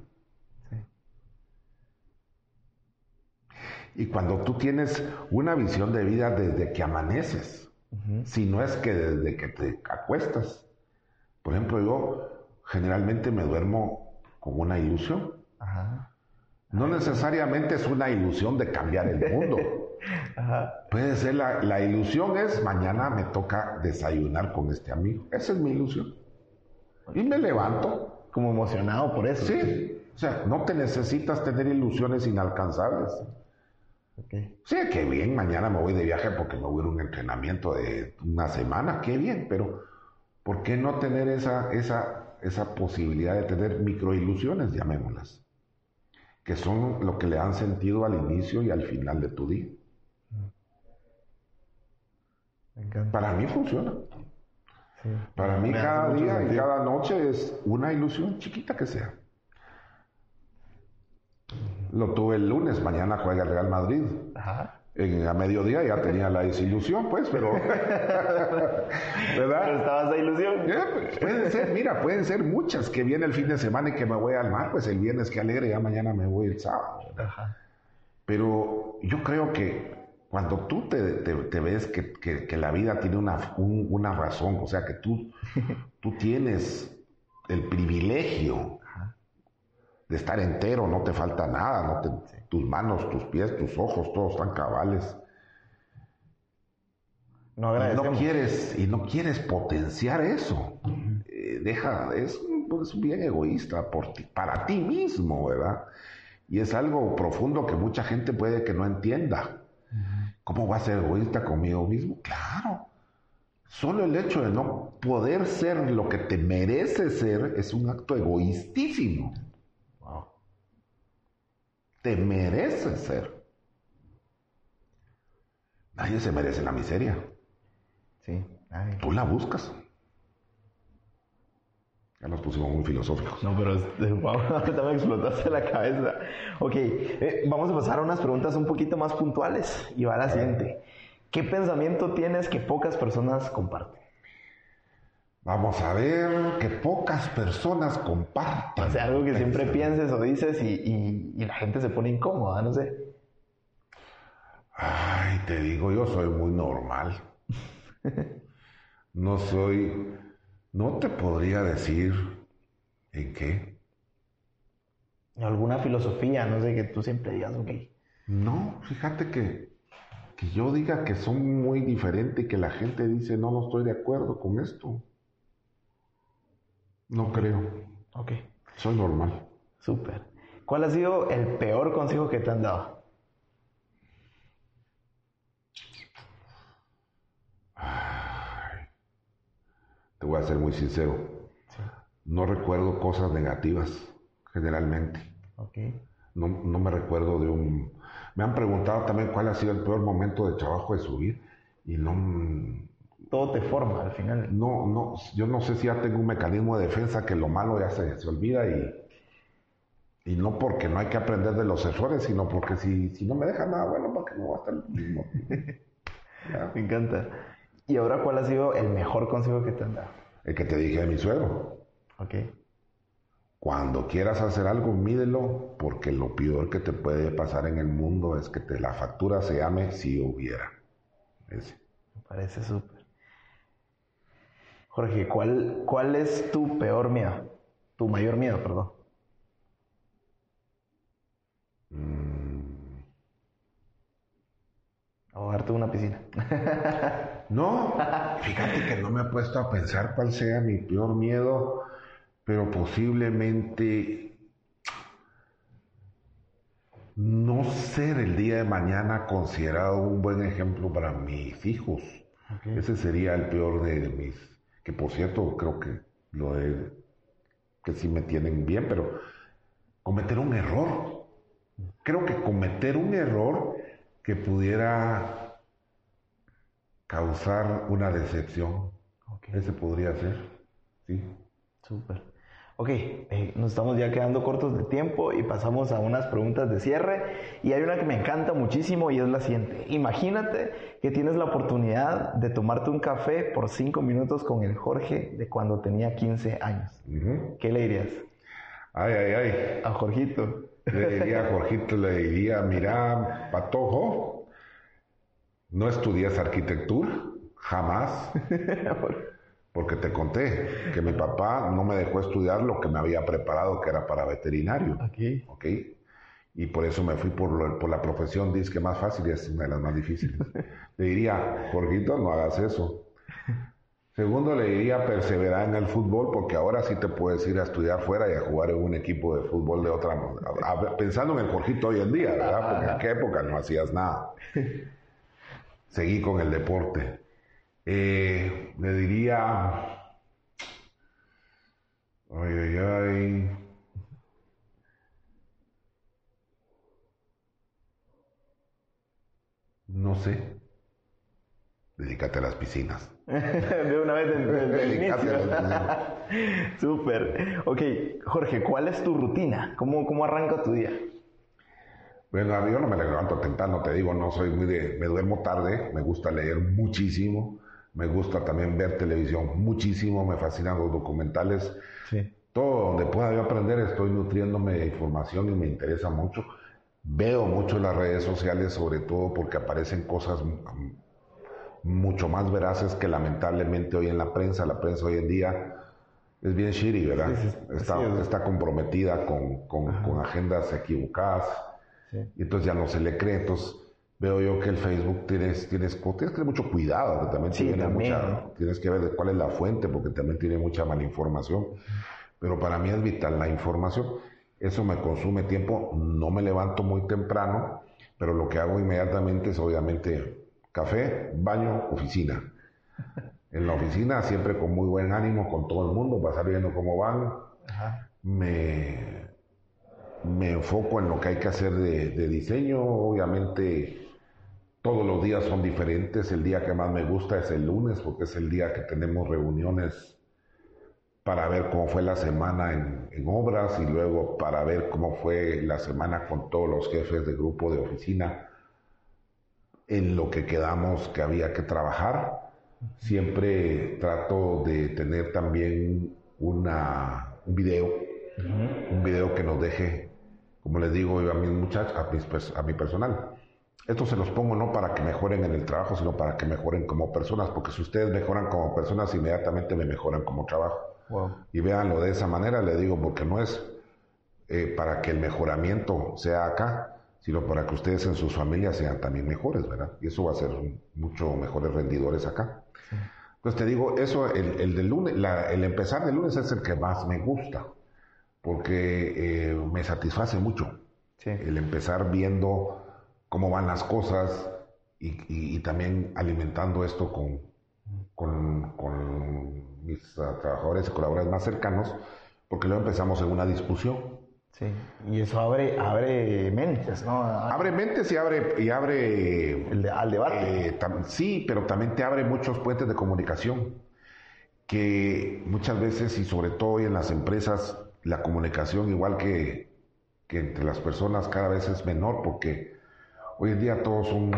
Y cuando tú tienes una visión de vida desde que amaneces, si no es que desde que te acuestas. Por ejemplo, yo generalmente me duermo con una ilusión. Ajá. No necesariamente es una ilusión de cambiar el mundo. Ajá. Puede ser la, la ilusión es mañana me toca desayunar con este amigo. Esa es mi ilusión. Y me levanto. Como emocionado por eso. Sí. O sea, no te necesitas tener ilusiones inalcanzables. Sí, qué bien, mañana me voy de viaje porque me voy a ir a un entrenamiento de una semana, qué bien, pero ¿por qué no tener esa, esa, esa posibilidad de tener microilusiones, llamémoslas? Que son lo que le dan sentido al inicio y al final de tu día. Me encanta. Para mí funciona. Sí. Para mí Me cada día y cada noche es una ilusión chiquita que sea. Lo tuve el lunes, mañana juega el Real Madrid. Ajá. En, a mediodía ya tenía la desilusión, pues, pero... Pero ¿Verdad? estaba esa ilusión. Eh, pues, pueden ser, mira, pueden ser muchas que viene el fin de semana y que me voy al mar, pues el viernes que alegre, ya mañana me voy el sábado. Ajá. Pero yo creo que cuando tú te, te- te ves que, que- que la vida tiene una, un- una razón, o sea, que tú, tú tienes el privilegio de estar entero, no te falta nada, no te- tus manos, tus pies, tus ojos, todos están cabales. No Y no agradecemos. quieres, y no quieres potenciar eso. Eh, deja, es, pues, bien egoísta por ti- para ti mismo, ¿verdad? Y es algo profundo que mucha gente puede que no entienda. ¿Cómo va a ser egoísta conmigo mismo? Claro. Solo el hecho de no poder ser lo que te mereces ser es un acto egoístísimo. Wow. Te mereces ser. Nadie se merece la miseria. Sí. Ay. Tú la buscas. Ya nos pusimos muy filosóficos. No, pero es- wow, ahorita me explotaste la cabeza. Ok, eh, vamos a pasar a unas preguntas un poquito más puntuales. Y va la siguiente. ¿Qué pensamiento tienes que pocas personas comparten? Vamos a ver que pocas personas comparten. O sea, algo que siempre pienses o dices y, y- y la gente se pone incómoda, no sé. Ay, te digo, yo soy muy normal. No soy, no te podría decir en qué. Alguna filosofía, no sé, que tú siempre digas, ok. No, fíjate que, que yo diga que son muy diferentes y que la gente dice, no, no estoy de acuerdo con esto. No creo. Ok, Soy normal. súper. ¿Cuál ha sido el peor consejo que te han dado? Te voy a ser muy sincero. No recuerdo cosas negativas, generalmente. No, no me recuerdo de un... Me han preguntado también cuál ha sido el peor momento de trabajo de subir y no... Todo te forma al final. No, no, yo no sé si ya tengo un mecanismo de defensa que lo malo ya se, se olvida y, y no porque no hay que aprender de los errores, sino porque si, si no me deja nada bueno, ¿para qué no va a estar lo mismo? Me encanta. ¿Y ahora cuál ha sido el mejor consejo que te han dado? El que te dije de mi suegro. Ok. Cuando quieras hacer algo, mídelo, porque lo peor que te puede pasar en el mundo es que te la factura se llame si hubiera. Ese. Me parece súper. Jorge, ¿cuál, ¿cuál es tu peor miedo? Tu mayor miedo, perdón. Mm, Ahogarte en una piscina. No, fíjate que no me he puesto a pensar cuál sea mi peor miedo, pero posiblemente no ser el día de mañana considerado un buen ejemplo para mis hijos. Ese sería el peor de mis, que por cierto creo que lo de, que sí me tienen bien, pero cometer un error. Creo que cometer un error que pudiera causar una decepción. Ese podría ser, sí. Súper. Ok, eh, nos estamos ya quedando cortos de tiempo y pasamos a unas preguntas de cierre. Y hay una que me encanta muchísimo y es la siguiente. Imagínate que tienes la oportunidad de tomarte un café por cinco minutos con el Jorge de cuando tenía 15 años. ¿Qué le dirías? Ay, ay, ay. A Jorgito. Le diría a Jorgito, le diría, mira, Patojo, no estudias arquitectura, jamás, porque te conté que mi papá no me dejó estudiar lo que me había preparado, que era para veterinario. Ok. ¿ok? Y por eso me fui por, lo- por la profesión, dice que más fácil y es una de las más difíciles. Le diría, Jorgito, no hagas eso. Segundo, le diría perseverar en el fútbol, porque ahora sí te puedes ir a estudiar fuera y a jugar en un equipo de fútbol de otra a- a- Pensando en el Jorgito hoy en día, ¿verdad? Porque en qué época no hacías nada. Seguí con el deporte. Eh, le diría. Ay, ay, ay. No sé. Dedícate a las piscinas. De una vez desde, el. Súper. Ok, Jorge, ¿cuál es tu rutina? ¿Cómo, ¿Cómo arranca tu día? Bueno, a mí yo no me levanto temprano, te digo, no soy muy de... Me duermo tarde, me gusta leer muchísimo, me gusta también ver televisión muchísimo, me fascinan los documentales. Sí. Todo donde pueda yo aprender, estoy nutriéndome de información y me interesa mucho. Veo mucho las redes sociales, sobre todo porque aparecen cosas mm, mucho más veraces que lamentablemente hoy en la prensa. La prensa hoy en día es bien shitty, ¿verdad? Sí, sí, está, es- está comprometida con, con- con agendas equivocadas Sí. y entonces ya no se le cree. Entonces veo yo que el Facebook tienes, tienes, tienes que tener mucho cuidado, que también, Sí, tiene también, mucha- tienes que ver de cuál es la fuente, porque también tiene mucha malinformación. Pero para mí es vital la información. Eso me consume tiempo. No me levanto muy temprano, pero lo que hago inmediatamente es obviamente café, baño, oficina. En la oficina siempre con muy buen ánimo, con todo el mundo, pasar viendo cómo van. Ajá. Me, me enfoco en lo que hay que hacer de, de diseño. Obviamente todos los días son diferentes. El día que más me gusta es el lunes porque es el día que tenemos reuniones para ver cómo fue la semana en, en obras y luego para ver cómo fue la semana con todos los jefes de grupo de oficina en lo que quedamos que había que trabajar. Siempre trato de tener también una, un video, un video que nos deje, como les digo yo a mis muchachos, a, mis a mi personal. Esto se los pongo no para que mejoren en el trabajo, sino para que mejoren como personas, porque si ustedes mejoran como personas, inmediatamente me mejoran como trabajo. Wow. Y véanlo de esa manera, le digo, porque no es eh, para que el mejoramiento sea acá, sino para que ustedes en sus familias sean también mejores, ¿verdad? Y eso va a ser mucho mejores rendidores acá. Entonces te digo, eso, el, el del lunes, la- el empezar del lunes es el que más me gusta, porque eh, me satisface mucho Sí. el empezar viendo cómo van las cosas y, y- y también alimentando esto con, con, con mis trabajadores y colaboradores más cercanos, porque luego empezamos en una discusión. Sí. Y eso abre, abre mentes, ¿no? Abre mentes y abre, y abre El de- al debate. Eh, tam- sí, pero también te abre muchos puentes de comunicación que muchas veces y sobre todo hoy en las empresas la comunicación igual que, que entre las personas cada vez es menor porque hoy en día todos son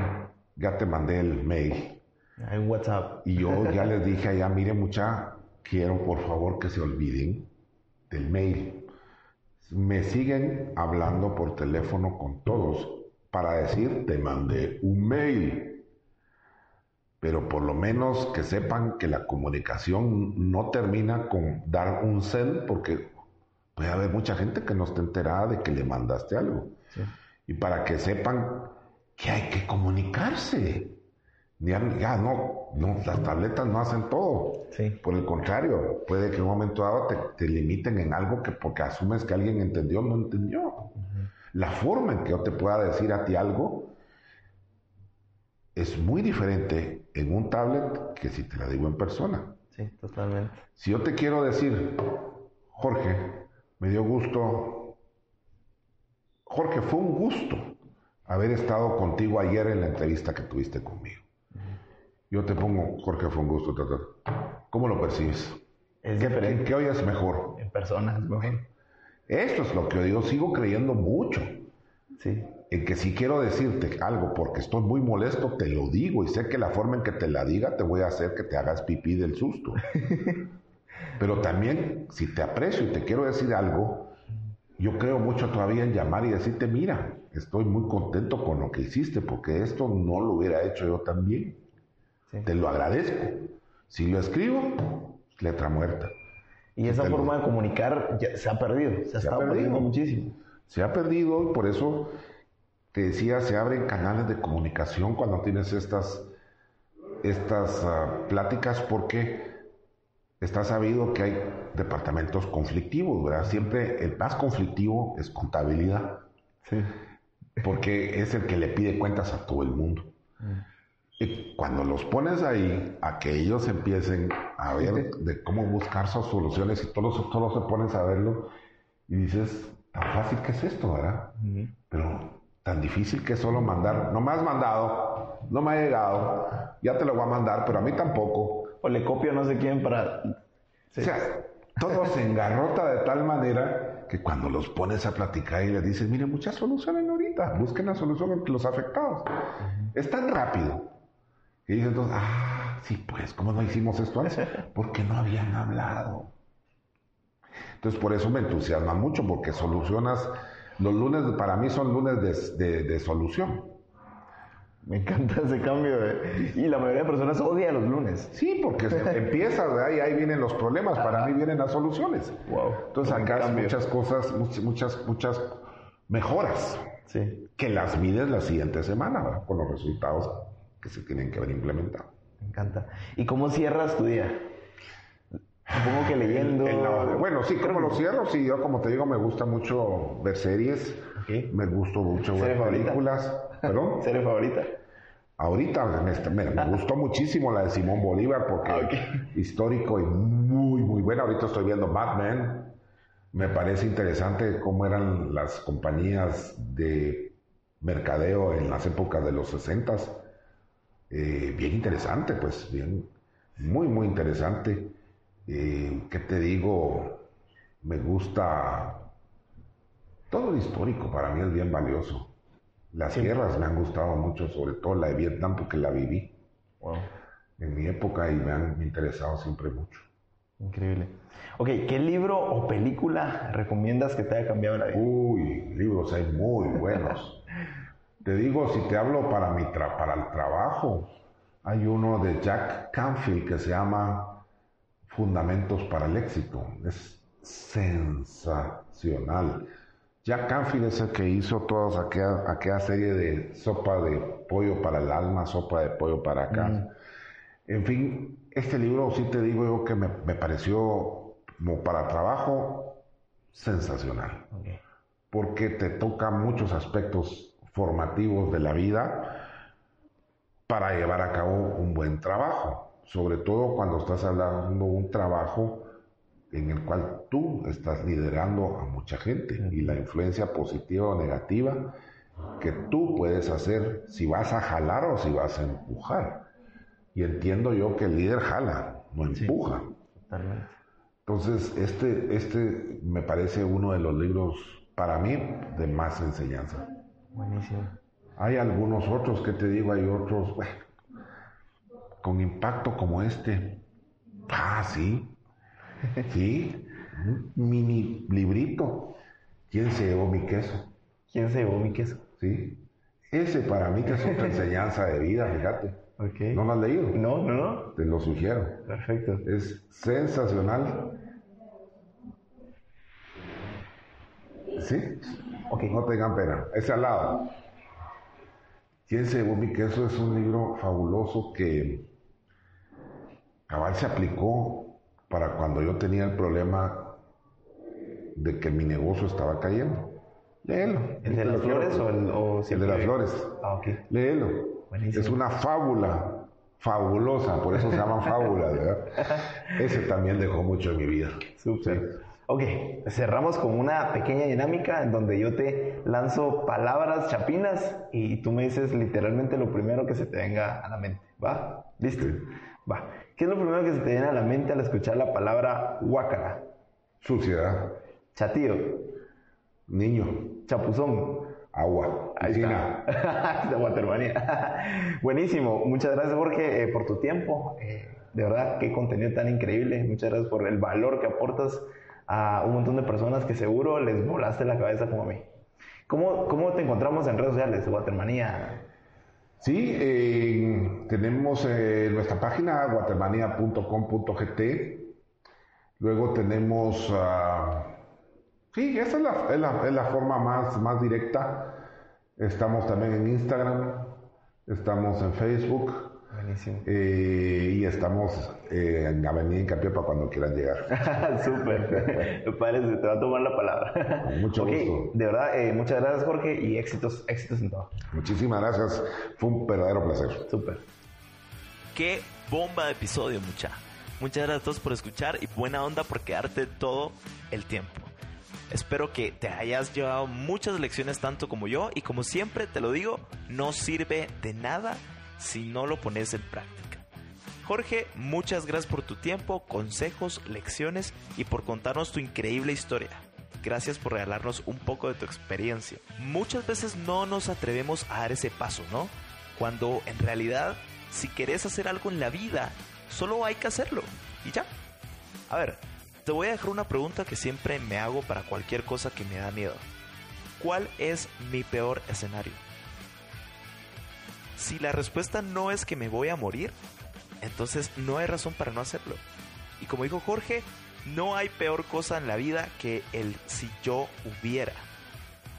ya te mandé el mail un WhatsApp. y yo ya les dije allá miren mucha quiero por favor que se olviden del mail me siguen hablando por teléfono con todos para decir te mandé un mail pero por lo menos que sepan que la comunicación no termina con dar un send, porque puede haber mucha gente que no esté enterada de que le mandaste algo. Sí. Y para que sepan que hay que comunicarse. Ya, ya no, no, las tabletas no hacen todo. Sí. Por el contrario, puede que en un momento dado te, te limiten en algo que porque asumes que alguien entendió, no entendió. La forma en que yo te pueda decir a ti algo es muy diferente en un tablet que si te la digo en persona. Sí, totalmente. Si yo te quiero decir, Jorge, me dio gusto, Jorge, fue un gusto haber estado contigo ayer en la entrevista que tuviste conmigo. Yo te pongo, Jorge, fue un gusto. ta, ta. ¿Cómo lo percibes? Es ¿Qué, diferente. qué oyes mejor? En persona, es mejor. Esto es lo que yo sigo creyendo mucho. Sí. En que si quiero decirte algo porque estoy muy molesto, te lo digo y sé que la forma en que te la diga te voy a hacer que te hagas pipí del susto. Pero también, si te aprecio y te quiero decir algo, yo creo mucho todavía en llamar y decirte, mira, estoy muy contento con lo que hiciste porque esto no lo hubiera hecho yo también. Sí. Te lo agradezco. Si lo escribo, letra muerta. Y esa Te lo- forma de comunicar ya se ha perdido. Se ha Se ha estado perdido. perdiendo muchísimo. Se ha perdido y por eso te decía, se abren canales de comunicación cuando tienes estas, estas ah, pláticas porque está sabido que hay departamentos conflictivos, ¿verdad? Siempre el más conflictivo es contabilidad, Sí. porque es el que le pide cuentas a todo el mundo. Y cuando los pones ahí, a que ellos empiecen a ver de cómo buscar sus soluciones y todos, todos se ponen a verlo y dices, tan fácil que es esto, ¿verdad? Pero tan difícil que es solo mandar, no me has mandado, no me ha llegado, ya te lo voy a mandar, pero a mí tampoco. O le copio a no sé quién para... Sí. O sea, todo se engarrota de tal manera que cuando los pones a platicar y les dices, mire, muchas soluciones ahorita, busquen la solución entre los afectados. Es tan rápido. Y dicen entonces, ah, sí, pues, ¿cómo no hicimos esto antes? Porque no habían hablado. Entonces, por eso me entusiasma mucho, porque solucionas, los lunes para mí son lunes de, de- de solución. Me encanta ese cambio. de- Y la mayoría de personas odia los lunes. Sí, porque empiezas, ¿verdad? y ahí vienen los problemas, para mí vienen las soluciones. Wow. Entonces acá cambio. muchas cosas, much- muchas, muchas mejoras Sí. que las mides la siguiente semana, ¿verdad? Con los resultados que se tienen que ver implementados. Me encanta. ¿Y cómo cierras tu día? Supongo que leyendo... En bueno, sí, como lo cierro, sí, yo como te digo, me gusta mucho ver series, Ok. me gusta mucho ¿Serie ver favorita? películas. ¿Perdón? ¿Serie favorita? Ahorita me, está- me- me gustó muchísimo la de Simón Bolívar porque histórico y muy, muy buena. Ahorita estoy viendo Batman. Me parece interesante cómo eran las compañías de mercadeo en las épocas de los 60 Eh, bien interesante, pues, bien, muy, muy interesante. Eh, ¿Qué te digo? Me gusta todo lo histórico, para mí es bien valioso. Las guerras me han gustado mucho, sobre todo la de Vietnam, porque la viví Wow. en mi época y me han interesado siempre mucho. Increíble. Ok, ¿qué libro o película recomiendas que te haya cambiado la vida? Uy, libros hay muy buenos. te digo, si te hablo para, mi tra- para el trabajo, hay uno de Jack Canfield que se llama Fundamentos para el Éxito. Es sensacional. Jack Canfield es el que hizo toda aquella, aquella serie de sopa de pollo para el alma, sopa de pollo para acá. En fin, este libro sí te digo yo que me, me pareció como para trabajo sensacional, porque te toca muchos aspectos formativos de la vida para llevar a cabo un buen trabajo, sobre todo cuando estás hablando de un trabajo en el cual tú estás liderando a mucha gente y la influencia positiva o negativa que tú puedes hacer si vas a jalar o si vas a empujar. Y entiendo yo que el líder jala, no empuja. Totalmente. Entonces, este, este me parece uno de los libros, para mí, de más enseñanza. Buenísimo. Hay algunos otros, que te digo? Hay otros bueno, con impacto como este. Ah, sí. Sí. Un mini librito. ¿Quién se llevó mi queso? ¿Quién se llevó mi queso? Sí. Ese para mí que es otra enseñanza de vida, fíjate. Ok. ¿No lo has leído? No, no, no. Te lo sugiero. Perfecto. Es sensacional. ¿Sí? Ok. No tengan pena. Ese al lado. ¿Quién se llevó mi queso? Es un libro fabuloso que cabal se aplicó para cuando yo tenía el problema de que mi negocio estaba cayendo. Léelo. ¿El de las flores o el, o El de las flores. Ah, ok. Léelo. Buenísimo. Es una fábula, fabulosa, por eso se llaman fábulas, ¿verdad? Ese también dejó mucho en mi vida. Súper. Ok, cerramos con una pequeña dinámica en donde yo te lanzo palabras chapinas y tú me dices literalmente lo primero que se te venga a la mente. ¿Va? ¿Listo? Va. ¿Qué es lo primero que se te viene a la mente al escuchar la palabra guácara? Suciedad, Chatío, niño, chapuzón. agua, Ahí piscina. está. de Watermania. Buenísimo. Muchas gracias, Jorge, eh, por tu tiempo. Eh, de verdad, qué contenido tan increíble. Muchas gracias por el valor que aportas a un montón de personas que seguro les volaste la cabeza como a mí. ¿Cómo, cómo te encontramos en redes sociales, Watermanía? Sí, eh, tenemos eh, nuestra página watermania.com.gt. Luego tenemos, ah, sí, esa es la, es la- es la forma más, más directa. Estamos también en Instagram, estamos en Facebook Buenísimo. eh, y estamos eh, en Avenida Hincapié para cuando quieran llegar. Súper. Me parece, te va a tomar la palabra. Con mucho Ok, gusto. De verdad, eh, muchas gracias, Jorge, y éxitos, éxitos en todo. Muchísimas gracias, fue un verdadero placer. Súper. Qué bomba de episodio, mucha. Muchas gracias a todos por escuchar y buena onda por quedarte todo el tiempo. Espero que te hayas llevado muchas lecciones tanto como yo y como siempre te lo digo, no sirve de nada si no lo pones en práctica. Jorge, muchas gracias por tu tiempo, consejos, lecciones y por contarnos tu increíble historia. Gracias por regalarnos un poco de tu experiencia. Muchas veces no nos atrevemos a dar ese paso, ¿no? Cuando en realidad, si querés hacer algo en la vida, solo hay que hacerlo. Y ya. A ver, te voy a dejar una pregunta que siempre me hago para cualquier cosa que me da miedo. ¿Cuál es mi peor escenario? Si la respuesta no es que me voy a morir, entonces no hay razón para no hacerlo. Y como dijo Jorge, no hay peor cosa en la vida que el si yo hubiera.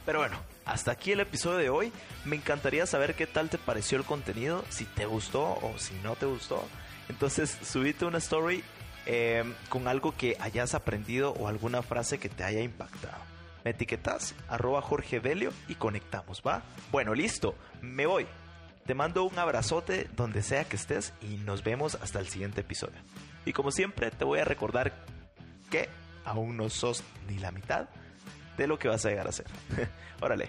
Pero bueno, hasta aquí el episodio de hoy. Me encantaría saber qué tal te pareció el contenido, si te gustó o si no te gustó. Entonces subite una story eh, con algo que hayas aprendido o alguna frase que te haya impactado. Me etiquetas, arroba Jorge Velio y conectamos, ¿va? Bueno, listo, me voy. Te mando un abrazote donde sea que estés y nos vemos hasta el siguiente episodio. Y como siempre, te voy a recordar que aún no sos ni la mitad de lo que vas a llegar a ser. Órale,